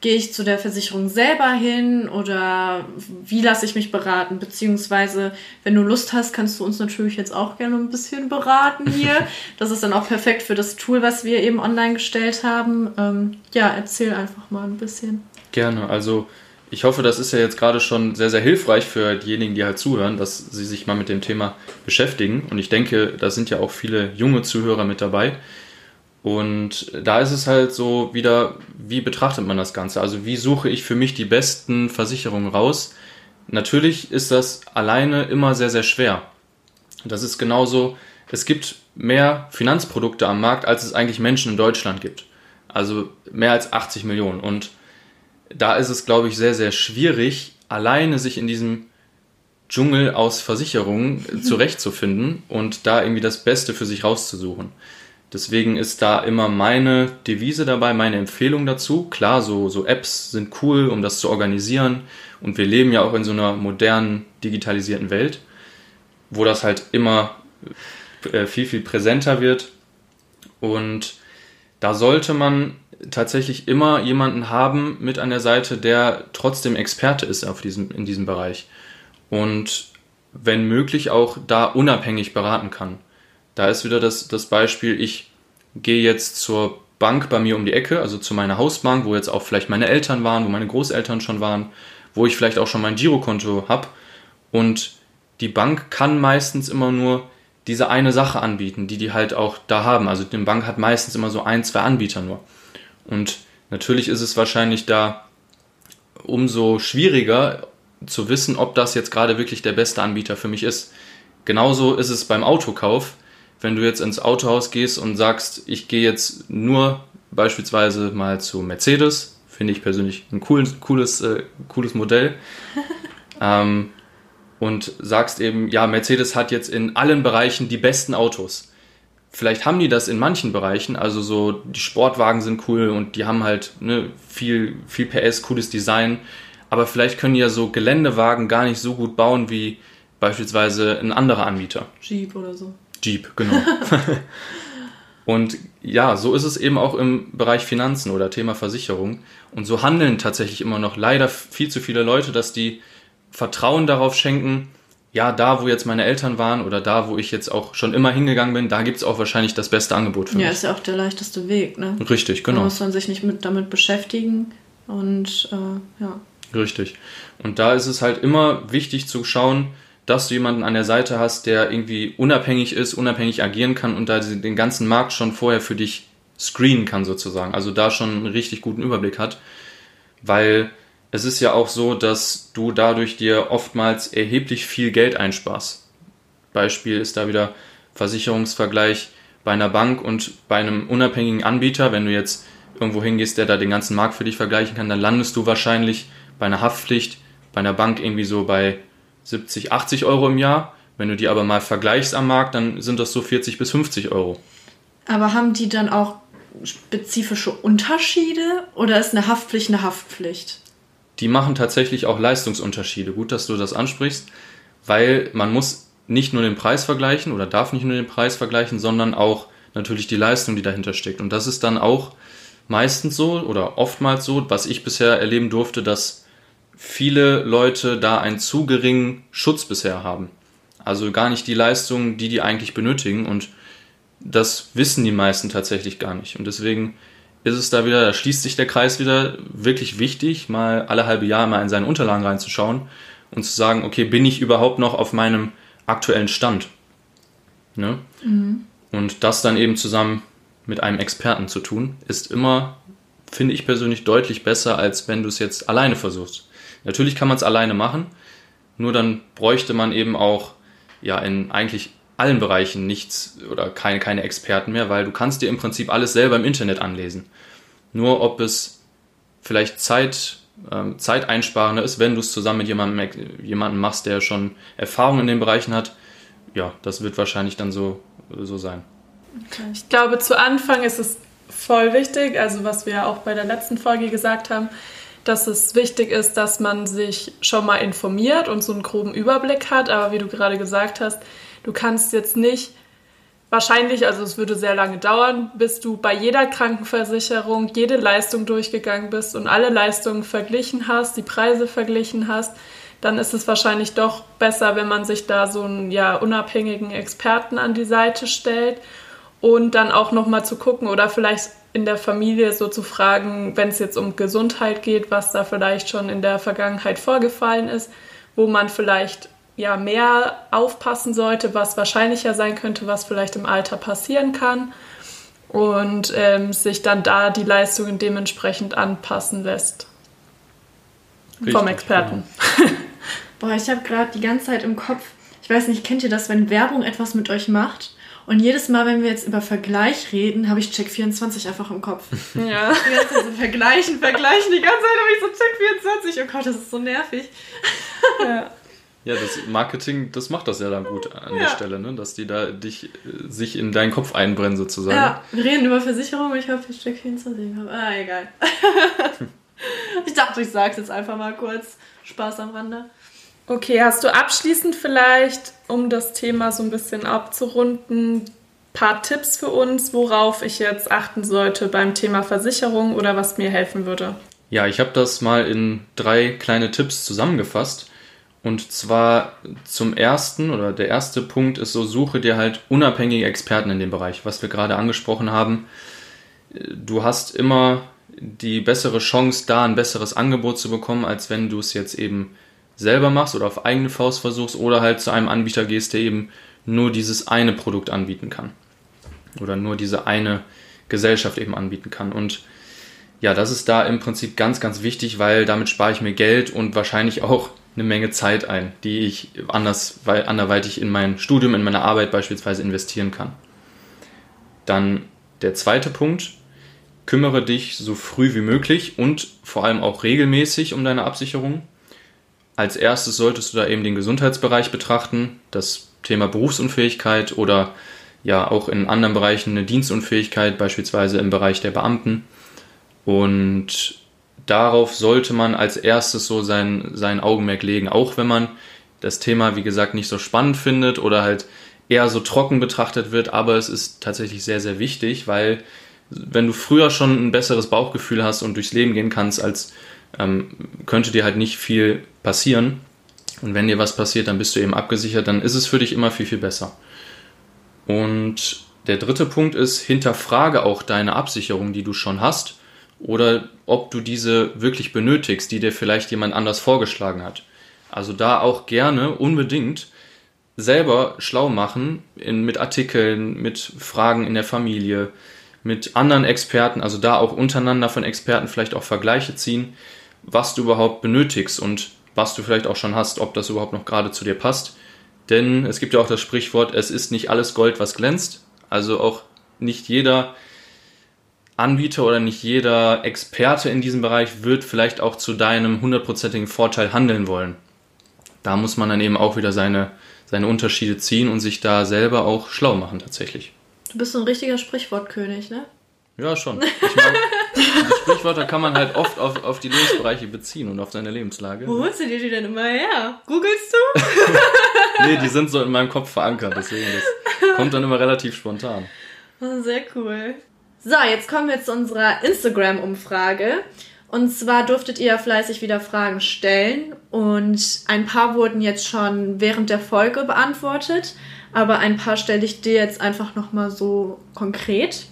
B: gehe ich zu der Versicherung selber hin oder wie lasse ich mich beraten? Beziehungsweise, wenn du Lust hast, kannst du uns natürlich jetzt auch gerne ein bisschen beraten hier. (laughs) Das ist dann auch perfekt für das Tool, was wir eben online gestellt haben. Ähm, ja, erzähl einfach mal ein bisschen.
C: Gerne. Also ich hoffe, das ist ja jetzt gerade schon sehr, sehr hilfreich für diejenigen, die halt zuhören, dass sie sich mal mit dem Thema beschäftigen. Und ich denke, da sind ja auch viele junge Zuhörer mit dabei. Und da ist es halt so wieder, wie betrachtet man das Ganze? Also wie suche ich für mich die besten Versicherungen raus? Natürlich ist das alleine immer sehr, sehr schwer. Das ist genauso, es gibt mehr Finanzprodukte am Markt, als es eigentlich Menschen in Deutschland gibt. Also mehr als 80 Millionen. Und da ist es, glaube ich, sehr, sehr schwierig, alleine sich in diesem Dschungel aus Versicherungen (laughs) zurechtzufinden und da irgendwie das Beste für sich rauszusuchen. Deswegen ist da immer meine Devise dabei, meine Empfehlung dazu. Klar, so, so Apps sind cool, um das zu organisieren. Und wir leben ja auch in so einer modernen, digitalisierten Welt, wo das halt immer äh, viel, viel präsenter wird. Und da sollte man tatsächlich immer jemanden haben mit an der Seite, der trotzdem Experte ist auf diesem, in diesem Bereich und wenn möglich auch da unabhängig beraten kann. Da ist wieder das, das Beispiel, ich gehe jetzt zur Bank bei mir um die Ecke, also zu meiner Hausbank, wo jetzt auch vielleicht meine Eltern waren, wo meine Großeltern schon waren, wo ich vielleicht auch schon mein Girokonto habe und die Bank kann meistens immer nur diese eine Sache anbieten, die die halt auch da haben. Also die Bank hat meistens immer so ein, zwei Anbieter nur. Und natürlich ist es wahrscheinlich da umso schwieriger zu wissen, ob das jetzt gerade wirklich der beste Anbieter für mich ist. Genauso ist es beim Autokauf. Wenn du jetzt ins Autohaus gehst und sagst, ich gehe jetzt nur beispielsweise mal zu Mercedes, finde ich persönlich ein cooles, cooles, äh, cooles Modell. (laughs) ähm, und sagst eben, ja, Mercedes hat jetzt in allen Bereichen die besten Autos. Vielleicht haben die das in manchen Bereichen, also so die Sportwagen sind cool und die haben halt ne, viel, viel PS, cooles Design, aber vielleicht können die ja so Geländewagen gar nicht so gut bauen wie beispielsweise ein anderer Anbieter.
B: Jeep oder so.
C: Jeep, genau. (laughs) und ja, so ist es eben auch im Bereich Finanzen oder Thema Versicherung. Und so handeln tatsächlich immer noch leider viel zu viele Leute, dass die Vertrauen darauf schenken, ja, da, wo jetzt meine Eltern waren oder da, wo ich jetzt auch schon immer hingegangen bin, da gibt es auch wahrscheinlich das beste Angebot
B: für ja, mich. Ja, ist ja auch der leichteste Weg, ne?
C: Richtig, genau.
B: Da muss man sich nicht mit, damit beschäftigen und äh, ja.
C: Richtig. Und da ist es halt immer wichtig zu schauen, dass du jemanden an der Seite hast, der irgendwie unabhängig ist, unabhängig agieren kann und da den ganzen Markt schon vorher für dich screenen kann sozusagen. Also da schon einen richtig guten Überblick hat, weil es ist ja auch so, dass du dadurch dir oftmals erheblich viel Geld einsparst. Beispiel ist da wieder Versicherungsvergleich bei einer Bank und bei einem unabhängigen Anbieter. Wenn du jetzt irgendwo hingehst, der da den ganzen Markt für dich vergleichen kann, dann landest du wahrscheinlich bei einer Haftpflicht bei einer Bank irgendwie so bei 70, 80 Euro im Jahr. Wenn du die aber mal vergleichst am Markt, dann sind das so 40 bis 50 Euro.
B: Aber haben die dann auch spezifische Unterschiede oder ist eine Haftpflicht eine Haftpflicht?
C: Die machen tatsächlich auch Leistungsunterschiede. Gut, dass du das ansprichst, weil man muss nicht nur den Preis vergleichen oder darf nicht nur den Preis vergleichen, sondern auch natürlich die Leistung, die dahinter steckt. Und das ist dann auch meistens so oder oftmals so, was ich bisher erleben durfte, dass viele Leute da einen zu geringen Schutz bisher haben. Also gar nicht die Leistung, die die eigentlich benötigen und das wissen die meisten tatsächlich gar nicht. Und deswegen ist es da wieder, da schließt sich der Kreis wieder, wirklich wichtig, mal alle halbe Jahre mal in seine Unterlagen reinzuschauen und zu sagen, okay, bin ich überhaupt noch auf meinem aktuellen Stand? Ne? Mhm. Und das dann eben zusammen mit einem Experten zu tun, ist immer, finde ich persönlich, deutlich besser, als wenn du es jetzt alleine versuchst. Natürlich kann man es alleine machen, nur dann bräuchte man eben auch ja in eigentlich allen Bereichen nichts oder keine, keine Experten mehr, weil du kannst dir im Prinzip alles selber im Internet anlesen. Nur ob es vielleicht Zeit, ähm, zeiteinsparender ist, wenn du es zusammen mit jemandem, jemandem machst, der schon Erfahrung in den Bereichen hat, ja, das wird wahrscheinlich dann so, so sein.
A: Ich glaube, zu Anfang ist es voll wichtig, also was wir auch bei der letzten Folge gesagt haben, dass es wichtig ist, dass man sich schon mal informiert und so einen groben Überblick hat. Aber wie du gerade gesagt hast, du kannst jetzt nicht wahrscheinlich, also es würde sehr lange dauern, bis du bei jeder Krankenversicherung jede Leistung durchgegangen bist und alle Leistungen verglichen hast, die Preise verglichen hast. Dann ist es wahrscheinlich doch besser, wenn man sich da so einen ja, unabhängigen Experten an die Seite stellt und dann auch noch mal zu gucken oder vielleicht in der Familie so zu fragen, wenn es jetzt um Gesundheit geht, was da vielleicht schon in der Vergangenheit vorgefallen ist, wo man vielleicht ja mehr aufpassen sollte, was wahrscheinlicher sein könnte, was vielleicht im Alter passieren kann und ähm, sich dann da die Leistungen dementsprechend anpassen lässt. Richtig, Vom Experten.
B: Genau. (laughs) Boah, ich habe gerade die ganze Zeit im Kopf, ich weiß nicht, kennt ihr das, wenn Werbung etwas mit euch macht? Und jedes Mal, wenn wir jetzt über Vergleich reden, habe ich Check 24 einfach im Kopf. Ja. Die ganze Zeit so vergleichen, vergleichen. Die ganze Zeit habe ich so Check 24. Oh Gott, das ist so nervig.
C: Ja. Ja, das Marketing, das macht das ja dann gut an ja. der Stelle, ne? dass die da dich äh, sich in deinen Kopf einbrennen sozusagen. Ja,
B: wir reden über Versicherung, ich habe Check 24 habe. Ah, egal. (laughs) ich dachte, ich sage es jetzt einfach mal kurz. Spaß am Rande.
A: Okay, hast du abschließend vielleicht, um das Thema so ein bisschen abzurunden, paar Tipps für uns, worauf ich jetzt achten sollte beim Thema Versicherung oder was mir helfen würde?
C: Ja, ich habe das mal in drei kleine Tipps zusammengefasst. Und zwar zum ersten oder der erste Punkt ist so, suche dir halt unabhängige Experten in dem Bereich, was wir gerade angesprochen haben. Du hast immer die bessere Chance, da ein besseres Angebot zu bekommen, als wenn du es jetzt eben selber machst oder auf eigene Faust versuchst oder halt zu einem Anbieter gehst, der eben nur dieses eine Produkt anbieten kann. Oder nur diese eine Gesellschaft eben anbieten kann. Und ja, das ist da im Prinzip ganz, ganz wichtig, weil damit spare ich mir Geld und wahrscheinlich auch eine Menge Zeit ein, die ich anders, weil anderweitig in mein Studium, in meine Arbeit beispielsweise investieren kann. Dann der zweite Punkt, kümmere dich so früh wie möglich und vor allem auch regelmäßig um deine Absicherung. Als erstes solltest du da eben den Gesundheitsbereich betrachten, das Thema Berufsunfähigkeit oder ja auch in anderen Bereichen eine Dienstunfähigkeit, beispielsweise im Bereich der Beamten. Und darauf sollte man als erstes so sein, sein Augenmerk legen, auch wenn man das Thema, wie gesagt, nicht so spannend findet oder halt eher so trocken betrachtet wird, aber es ist tatsächlich sehr, sehr wichtig, weil wenn du früher schon ein besseres Bauchgefühl hast und durchs Leben gehen kannst, als ähm, könnte dir halt nicht viel passieren. Und wenn dir was passiert, dann bist du eben abgesichert, dann ist es für dich immer viel, viel besser. Und der dritte Punkt ist, hinterfrage auch deine Absicherung, die du schon hast oder ob du diese wirklich benötigst, die dir vielleicht jemand anders vorgeschlagen hat. Also da auch gerne unbedingt selber schlau machen in, mit Artikeln, mit Fragen in der Familie, mit anderen Experten, also da auch untereinander von Experten vielleicht auch Vergleiche ziehen, was du überhaupt benötigst und was du vielleicht auch schon hast, ob das überhaupt noch gerade zu dir passt. Denn es gibt ja auch das Sprichwort, es ist nicht alles Gold, was glänzt. Also auch nicht jeder Anbieter oder nicht jeder Experte in diesem Bereich wird vielleicht auch zu deinem hundertprozentigen Vorteil handeln wollen. Da muss man dann eben auch wieder seine, seine Unterschiede ziehen und sich da selber auch schlau machen tatsächlich.
B: Du bist so ein richtiger Sprichwortkönig, ne?
C: Ja, schon. Ich die Sprichwörter kann man halt oft auf, auf die Lebensbereiche beziehen und auf seine Lebenslage.
B: Wo holst du dir die denn immer her? Googlest du? (laughs)
C: nee, die sind so in meinem Kopf verankert, deswegen das kommt dann immer relativ spontan.
B: Oh, sehr cool. So, jetzt kommen wir zu unserer Instagram-Umfrage. Und zwar durftet ihr fleißig wieder Fragen stellen und ein paar wurden jetzt schon während der Folge beantwortet, aber ein paar stelle ich dir jetzt einfach nochmal so konkret.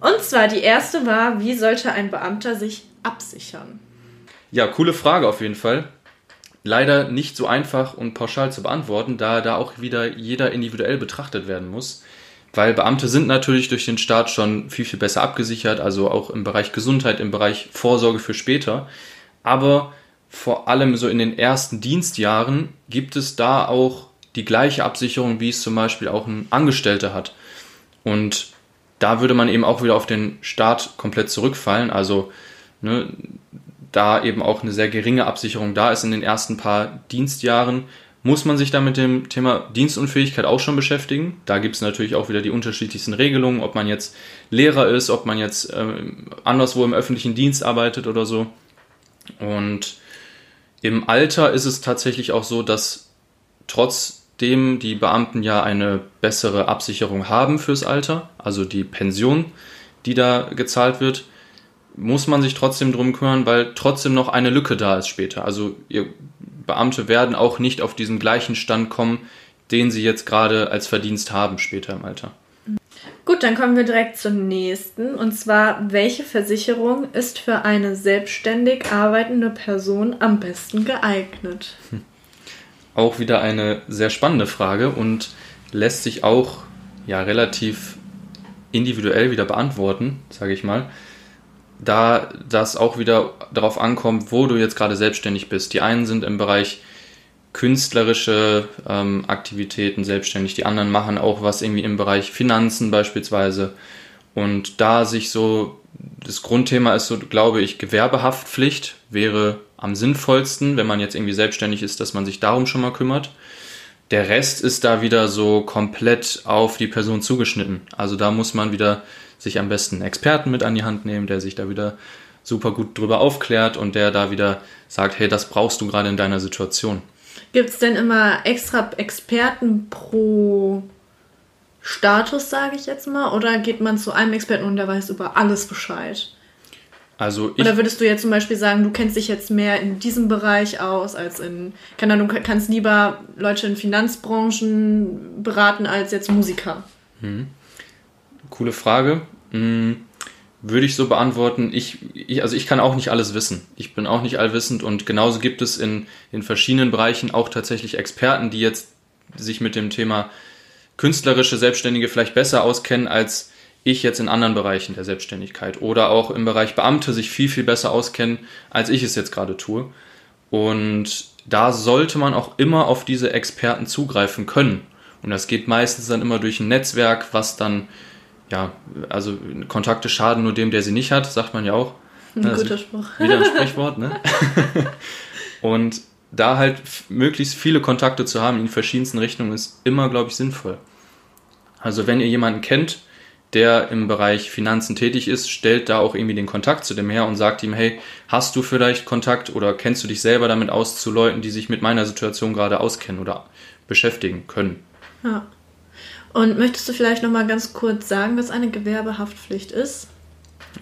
B: Und zwar die erste war, wie sollte ein Beamter sich absichern?
C: Ja, coole Frage auf jeden Fall. Leider nicht so einfach und pauschal zu beantworten, da da auch wieder jeder individuell betrachtet werden muss. Weil Beamte sind natürlich durch den Staat schon viel, viel besser abgesichert, also auch im Bereich Gesundheit, im Bereich Vorsorge für später. Aber vor allem so in den ersten Dienstjahren gibt es da auch die gleiche Absicherung, wie es zum Beispiel auch ein Angestellter hat. Und da würde man eben auch wieder auf den Staat komplett zurückfallen. Also ne, da eben auch eine sehr geringe Absicherung da ist in den ersten paar Dienstjahren, muss man sich da mit dem Thema Dienstunfähigkeit auch schon beschäftigen. Da gibt es natürlich auch wieder die unterschiedlichsten Regelungen, ob man jetzt Lehrer ist, ob man jetzt äh, anderswo im öffentlichen Dienst arbeitet oder so. Und im Alter ist es tatsächlich auch so, dass trotzdem die Beamten ja eine bessere Absicherung haben fürs Alter, also die Pension, die da gezahlt wird, muss man sich trotzdem drum kümmern, weil trotzdem noch eine Lücke da ist später. Also ihr Beamte werden auch nicht auf diesen gleichen Stand kommen, den sie jetzt gerade als Verdienst haben später im Alter.
B: Gut, dann kommen wir direkt zum nächsten. Und zwar, welche Versicherung ist für eine selbstständig arbeitende Person am besten geeignet? (laughs)
C: Auch wieder eine sehr spannende Frage und lässt sich auch ja relativ individuell wieder beantworten, sage ich mal da das auch wieder darauf ankommt, wo du jetzt gerade selbstständig bist. Die einen sind im Bereich künstlerische ähm, Aktivitäten selbstständig, die anderen machen auch was irgendwie im Bereich Finanzen beispielsweise. Und da sich so, das Grundthema ist so, glaube ich, Gewerbehaftpflicht wäre am sinnvollsten, wenn man jetzt irgendwie selbstständig ist, dass man sich darum schon mal kümmert. Der Rest ist da wieder so komplett auf die Person zugeschnitten. Also da muss man wieder sich am besten einen Experten mit an die Hand nehmen, der sich da wieder super gut drüber aufklärt und der da wieder sagt, hey, das brauchst du gerade in deiner Situation.
B: Gibt es denn immer extra Experten pro Status, sage ich jetzt mal, oder geht man zu einem Experten und der weiß über alles Bescheid?
C: Also
B: ich, Oder würdest du jetzt zum Beispiel sagen, du kennst dich jetzt mehr in diesem Bereich aus als in, keine Ahnung, du kannst lieber Leute in Finanzbranchen beraten als jetzt Musiker?
C: Hm. Coole Frage. Hm, würde ich so beantworten. Ich, ich, also ich kann auch nicht alles wissen. Ich bin auch nicht allwissend und genauso gibt es in, in verschiedenen Bereichen auch tatsächlich Experten, die jetzt sich mit dem Thema künstlerische Selbstständige vielleicht besser auskennen als ich jetzt in anderen Bereichen der Selbstständigkeit oder auch im Bereich Beamte sich viel, viel besser auskennen, als ich es jetzt gerade tue. Und da sollte man auch immer auf diese Experten zugreifen können. Und das geht meistens dann immer durch ein Netzwerk, was dann ja, also Kontakte schaden nur dem, der sie nicht hat, sagt man ja auch.
B: Ein also guter Spruch.
C: Wieder ein (laughs) Sprichwort, ne? (laughs) Und da halt möglichst viele Kontakte zu haben in verschiedensten Richtungen ist immer, glaube ich, sinnvoll. Also wenn ihr jemanden kennt, der im Bereich Finanzen tätig ist, stellt da auch irgendwie den Kontakt zu dem her und sagt ihm, hey, hast du vielleicht Kontakt oder kennst du dich selber damit aus zu Leuten, die sich mit meiner Situation gerade auskennen oder beschäftigen können?
B: Ja. Und möchtest du vielleicht noch mal ganz kurz sagen, was eine Gewerbehaftpflicht ist?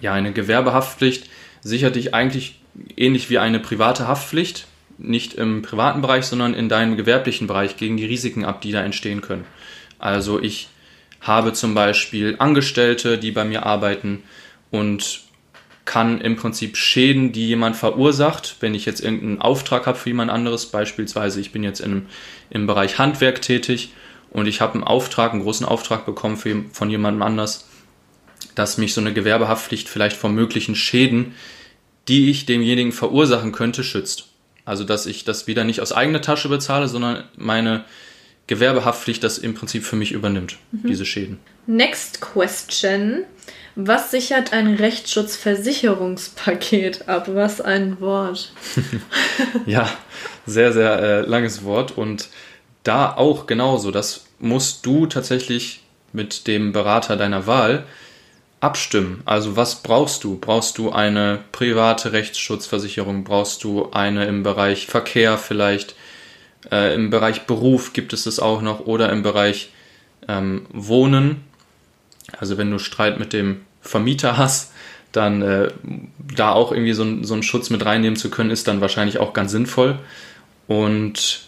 C: Ja, eine Gewerbehaftpflicht sichert dich eigentlich ähnlich wie eine private Haftpflicht, nicht im privaten Bereich, sondern in deinem gewerblichen Bereich gegen die Risiken ab, die da entstehen können. Also ich habe zum Beispiel Angestellte, die bei mir arbeiten und kann im Prinzip Schäden, die jemand verursacht, wenn ich jetzt irgendeinen Auftrag habe für jemand anderes, beispielsweise ich bin jetzt in, im Bereich Handwerk tätig und ich habe einen Auftrag, einen großen Auftrag bekommen für, von jemandem anders, dass mich so eine Gewerbehaftpflicht vielleicht vor möglichen Schäden, die ich demjenigen verursachen könnte, schützt. Also dass ich das wieder nicht aus eigener Tasche bezahle, sondern meine Gewerbehaftpflicht das im Prinzip für mich übernimmt, mhm. diese Schäden.
B: Next question. Was sichert ein Rechtsschutzversicherungspaket ab? Was ein Wort. (laughs)
C: ja, sehr, sehr äh, langes Wort. Und da auch genauso. Das musst du tatsächlich mit dem Berater deiner Wahl abstimmen. Also was brauchst du? Brauchst du eine private Rechtsschutzversicherung? Brauchst du eine im Bereich Verkehr vielleicht? Äh, Im Bereich Beruf gibt es das auch noch oder im Bereich ähm, Wohnen. Also wenn du Streit mit dem Vermieter (laughs) hast, dann äh, da auch irgendwie so, so einen Schutz mit reinnehmen zu können, ist dann wahrscheinlich auch ganz sinnvoll. Und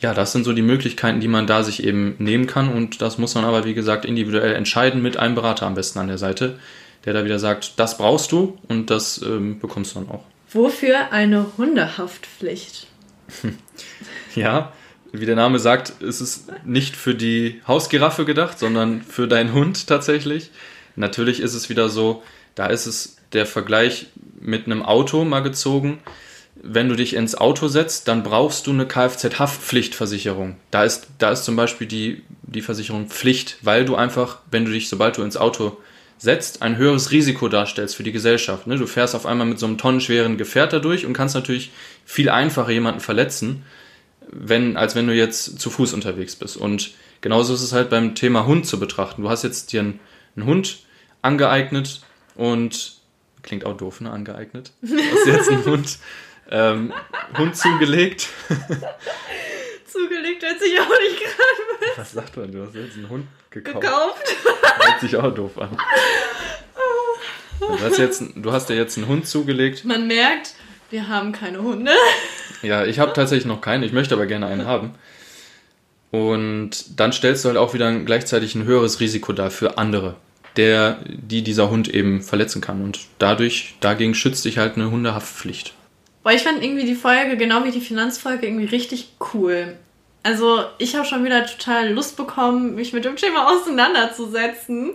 C: ja, das sind so die Möglichkeiten, die man da sich eben nehmen kann. Und das muss man aber, wie gesagt, individuell entscheiden mit einem Berater am besten an der Seite, der da wieder sagt, das brauchst du und das ähm, bekommst du dann auch.
B: Wofür eine Hundehaftpflicht? (laughs)
C: ja, wie der Name sagt, ist es nicht für die Hausgiraffe gedacht, sondern für deinen Hund tatsächlich. Natürlich ist es wieder so, da ist es der Vergleich mit einem Auto mal gezogen wenn du dich ins Auto setzt, dann brauchst du eine Kfz-Haftpflichtversicherung. Da ist, da ist zum Beispiel die, die Versicherung Pflicht, weil du einfach, wenn du dich, sobald du ins Auto setzt, ein höheres Risiko darstellst für die Gesellschaft. Ne? Du fährst auf einmal mit so einem tonnenschweren Gefährt dadurch und kannst natürlich viel einfacher jemanden verletzen, wenn, als wenn du jetzt zu Fuß unterwegs bist. Und genauso ist es halt beim Thema Hund zu betrachten. Du hast jetzt dir einen, einen Hund angeeignet und klingt auch doof, ne? Angeeignet. Du hast jetzt einen (laughs) Hund ähm, Hund zugelegt. (laughs)
B: zugelegt hört sich auch nicht gerade
C: Was sagt man? Du hast jetzt einen Hund gekauft. Gekauft? (laughs) Hört sich auch doof an. Du hast, jetzt, du hast ja jetzt einen Hund zugelegt.
B: Man merkt, wir haben keine Hunde.
C: Ja, ich habe tatsächlich noch keinen. Ich möchte aber gerne einen haben. Und dann stellst du halt auch wieder gleichzeitig ein höheres Risiko dar für andere, der, die dieser Hund eben verletzen kann. Und dadurch, dagegen schützt dich halt eine Hundehaftpflicht.
B: Boah, ich fand irgendwie die Folge, genau wie die Finanzfolge, irgendwie richtig cool. Also ich habe schon wieder total Lust bekommen, mich mit dem Thema auseinanderzusetzen.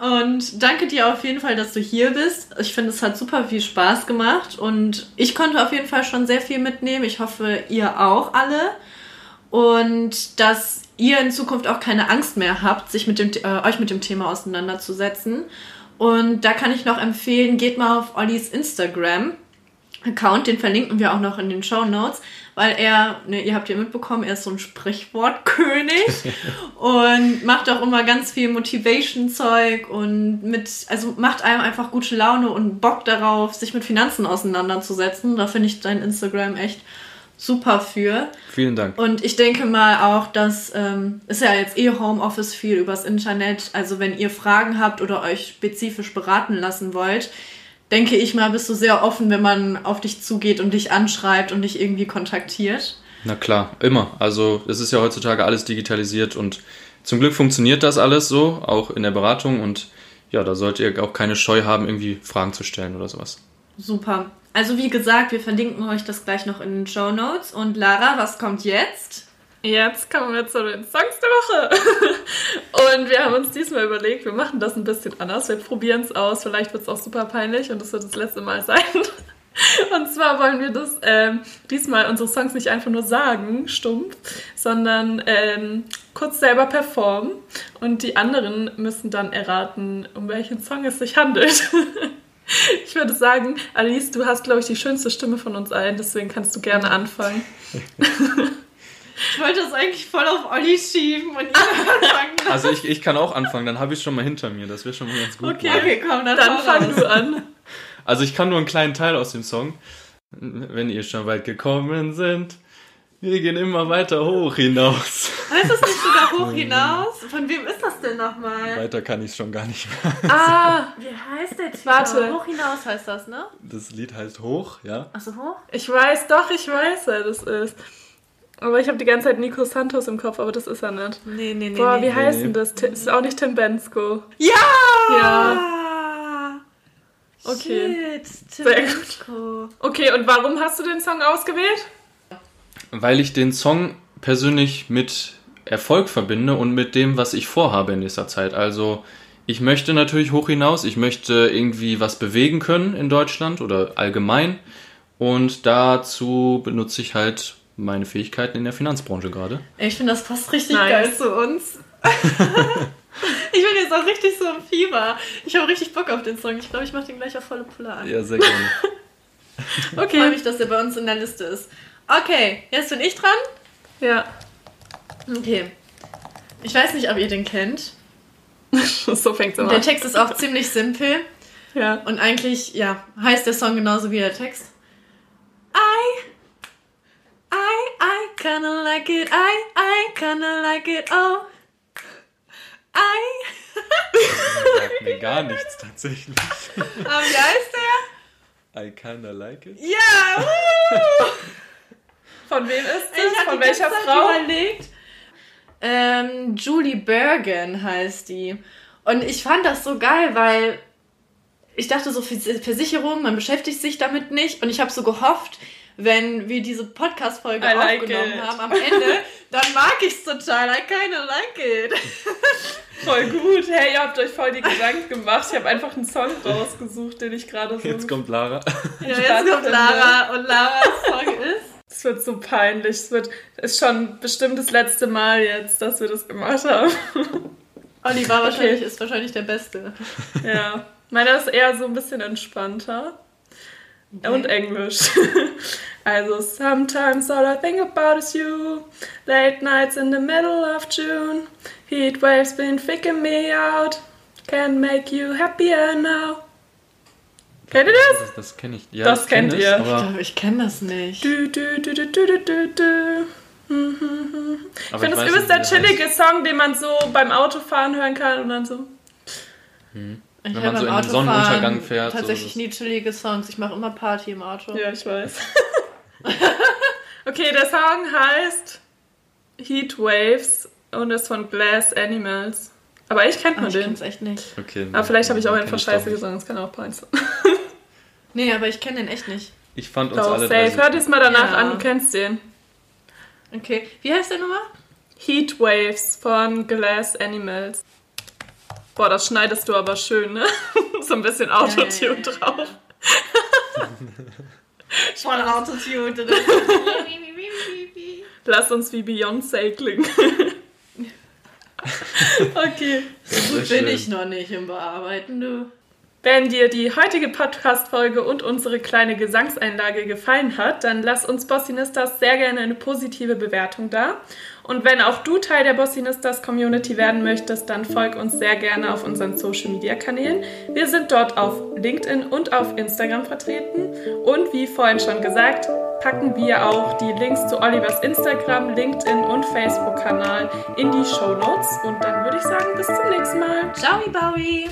B: Und danke dir auf jeden Fall, dass du hier bist. Ich finde, es hat super viel Spaß gemacht und ich konnte auf jeden Fall schon sehr viel mitnehmen. Ich hoffe, ihr auch alle. Und dass ihr in Zukunft auch keine Angst mehr habt, sich mit dem, äh, euch mit dem Thema auseinanderzusetzen. Und da kann ich noch empfehlen, geht mal auf Ollis Instagram. Account, den verlinken wir auch noch in den Show Notes, weil er, ne, ihr habt ja mitbekommen, er ist so ein Sprichwortkönig (laughs) und macht auch immer ganz viel Motivation-Zeug und mit, also macht einem einfach gute Laune und Bock darauf, sich mit Finanzen auseinanderzusetzen. Da finde ich dein Instagram echt super für.
C: Vielen Dank.
B: Und ich denke mal auch, dass ähm, ist ja jetzt eh Homeoffice viel übers Internet. Also wenn ihr Fragen habt oder euch spezifisch beraten lassen wollt, denke ich mal, bist du sehr offen, wenn man auf dich zugeht und dich anschreibt und dich irgendwie kontaktiert.
C: Na klar, immer. Also es ist ja heutzutage alles digitalisiert und zum Glück funktioniert das alles so, auch in der Beratung und ja, da solltet ihr auch keine Scheu haben, irgendwie Fragen zu stellen oder sowas.
B: Super. Also wie gesagt, wir verlinken euch das gleich noch in den Show Notes. Und Lara, was kommt jetzt?
A: Jetzt kommen wir zu den Songs der Woche. (laughs) Und wir haben uns diesmal überlegt, wir machen das ein bisschen anders. Wir probieren es aus. Vielleicht wird es auch super peinlich und es wird das letzte Mal sein. (laughs) Und zwar wollen wir das ähm, diesmal unsere Songs nicht einfach nur sagen, stumpf, sondern ähm, kurz selber performen. Und die anderen müssen dann erraten, um welchen Song es sich handelt. (laughs) Ich würde sagen, Alice, du hast, glaube ich, die schönste Stimme von uns allen, deswegen kannst du gerne anfangen.
B: Ich wollte das eigentlich voll auf Olli schieben und ihn (laughs)
C: anfangen. Also ich, ich kann auch anfangen, dann habe ich schon mal hinter mir. Das wäre schon mal ganz gut.
B: Okay, okay, komm, dann,
A: dann fang du an.
C: Also ich kann nur einen kleinen Teil aus dem Song. Wenn ihr schon weit gekommen sind, wir gehen immer weiter hoch hinaus.
B: Heißt das nicht sogar hoch hinaus? Von wem ist das denn nochmal?
C: Weiter kann ich es schon gar nicht mehr.
B: Ah, (laughs) wie heißt der Titel? Warte. Hoch hinaus heißt das, ne?
C: Das Lied heißt Hoch, ja.
B: Achso, hoch?
A: Ich weiß, doch, ich weiß, wer das ist. Aber ich habe die ganze Zeit Nico Santos im Kopf, aber das ist er nicht.
B: Nee, nee, nee.
A: Boah,
B: nee,
A: wie nee, heißt nee. denn das? Das ist auch nicht Tim Bensko.
B: Ja!
A: Ja! Okay. Shit, Tim Sehr gut. Okay, und warum hast du den Song ausgewählt?
C: Weil ich den Song persönlich mit Erfolg verbinde und mit dem, was ich vorhabe in nächster Zeit. Also, ich möchte natürlich hoch hinaus, ich möchte irgendwie was bewegen können in Deutschland oder allgemein. Und dazu benutze ich halt meine Fähigkeiten in der Finanzbranche gerade.
B: Ich finde, das passt richtig nice. geil zu uns. (laughs) ich bin jetzt auch richtig so im Fieber. Ich habe richtig Bock auf den Song. Ich glaube, ich mache den gleich auf volle Pulle an.
C: Ja, sehr gerne. (laughs)
B: okay. Ich freue mich, dass er bei uns in der Liste ist. Okay, jetzt bin ich dran.
A: Ja.
B: Okay. Ich weiß nicht, ob ihr den kennt. (laughs)
A: so fängt es an.
B: Der Text ist auch ziemlich simpel.
A: Ja.
B: Und eigentlich, ja, heißt der Song genauso wie der Text. I, I, I kinda like it, I, I kinda like it, oh. I. (laughs)
C: sagt mir gar nichts tatsächlich. (laughs)
B: Aber wie heißt
C: der? I kinda like it.
B: Ja!
A: Von wem ist das? Von welcher Frau?
B: Überlegt. Ähm, Julie Bergen heißt die. Und ich fand das so geil, weil ich dachte so, Versicherung, man beschäftigt sich damit nicht. Und ich habe so gehofft, wenn wir diese Podcast-Folge like aufgenommen it. haben am Ende, (laughs) dann mag ich es total. I kinda like it. (laughs)
A: Voll gut. Hey, ihr habt euch voll die Gedanken gemacht. Ich habe einfach einen Song rausgesucht, den ich gerade so.
C: Jetzt kommt Lara. (laughs)
B: Ja, jetzt kommt Lara und Laras Song ist.
A: Es wird so peinlich. Es wird ist schon bestimmt das letzte Mal jetzt, dass wir das gemacht haben.
B: Oliver wahrscheinlich okay. ist wahrscheinlich der Beste.
A: Ja. Meiner ist eher so ein bisschen entspannter. Okay. Und Englisch. (laughs) also, sometimes all I think about is you. Late nights in the middle of June. Heat waves been freaking me out. Can make you happier now. Kennt ihr das?
C: Das, das kenne ich. Ja,
A: das kennt ihr.
B: ich glaube, ich kenne das nicht.
A: Du, du, du, du, du, du, du. Ich finde, das ist der chillige heißt. Song, den man so beim Autofahren hören kann und dann so.
C: Hm. Ich Wenn man so in den Sonnenuntergang fährt.
B: Tatsächlich so nie chillige Songs. Ich mache immer Party im Auto.
A: Ja, ich weiß. (laughs) okay, der Song heißt Heat Waves und ist von Glass Animals. Aber ich kennt man
B: ich
A: den.
B: Ich kenn's echt nicht.
C: Okay.
A: Aber vielleicht habe ich auch einfach scheiße gesungen, das kann auch sein. (laughs)
B: nee, aber ich kenne den echt nicht.
C: Ich fand uns Doch, alle
A: safe. Hör dir mal danach ja. an, du kennst den.
B: Okay. Wie heißt der nochmal?
A: Heat Waves von Glass Animals. Boah, das schneidest du aber schön, ne? (laughs) so ein bisschen Autotune ja, ja, drauf. (laughs)
B: Voll Autotune. (laughs)
A: Lass uns wie Beyoncé klingen. okay.
B: So gut bin ich noch nicht im Bearbeiten, du.
A: Wenn dir die heutige Podcast-Folge und unsere kleine Gesangseinlage gefallen hat, dann lass uns Bossinistas sehr gerne eine positive Bewertung da. Und wenn auch du Teil der Bossinistas Community werden möchtest, dann folg uns sehr gerne auf unseren Social Media Kanälen. Wir sind dort auf LinkedIn und auf Instagram vertreten. Und wie vorhin schon gesagt, packen wir auch die Links zu Olivers Instagram, LinkedIn und Facebook-Kanal in die Show Notes. Und dann würde ich sagen, bis zum nächsten Mal.
B: Ciao, Bowie!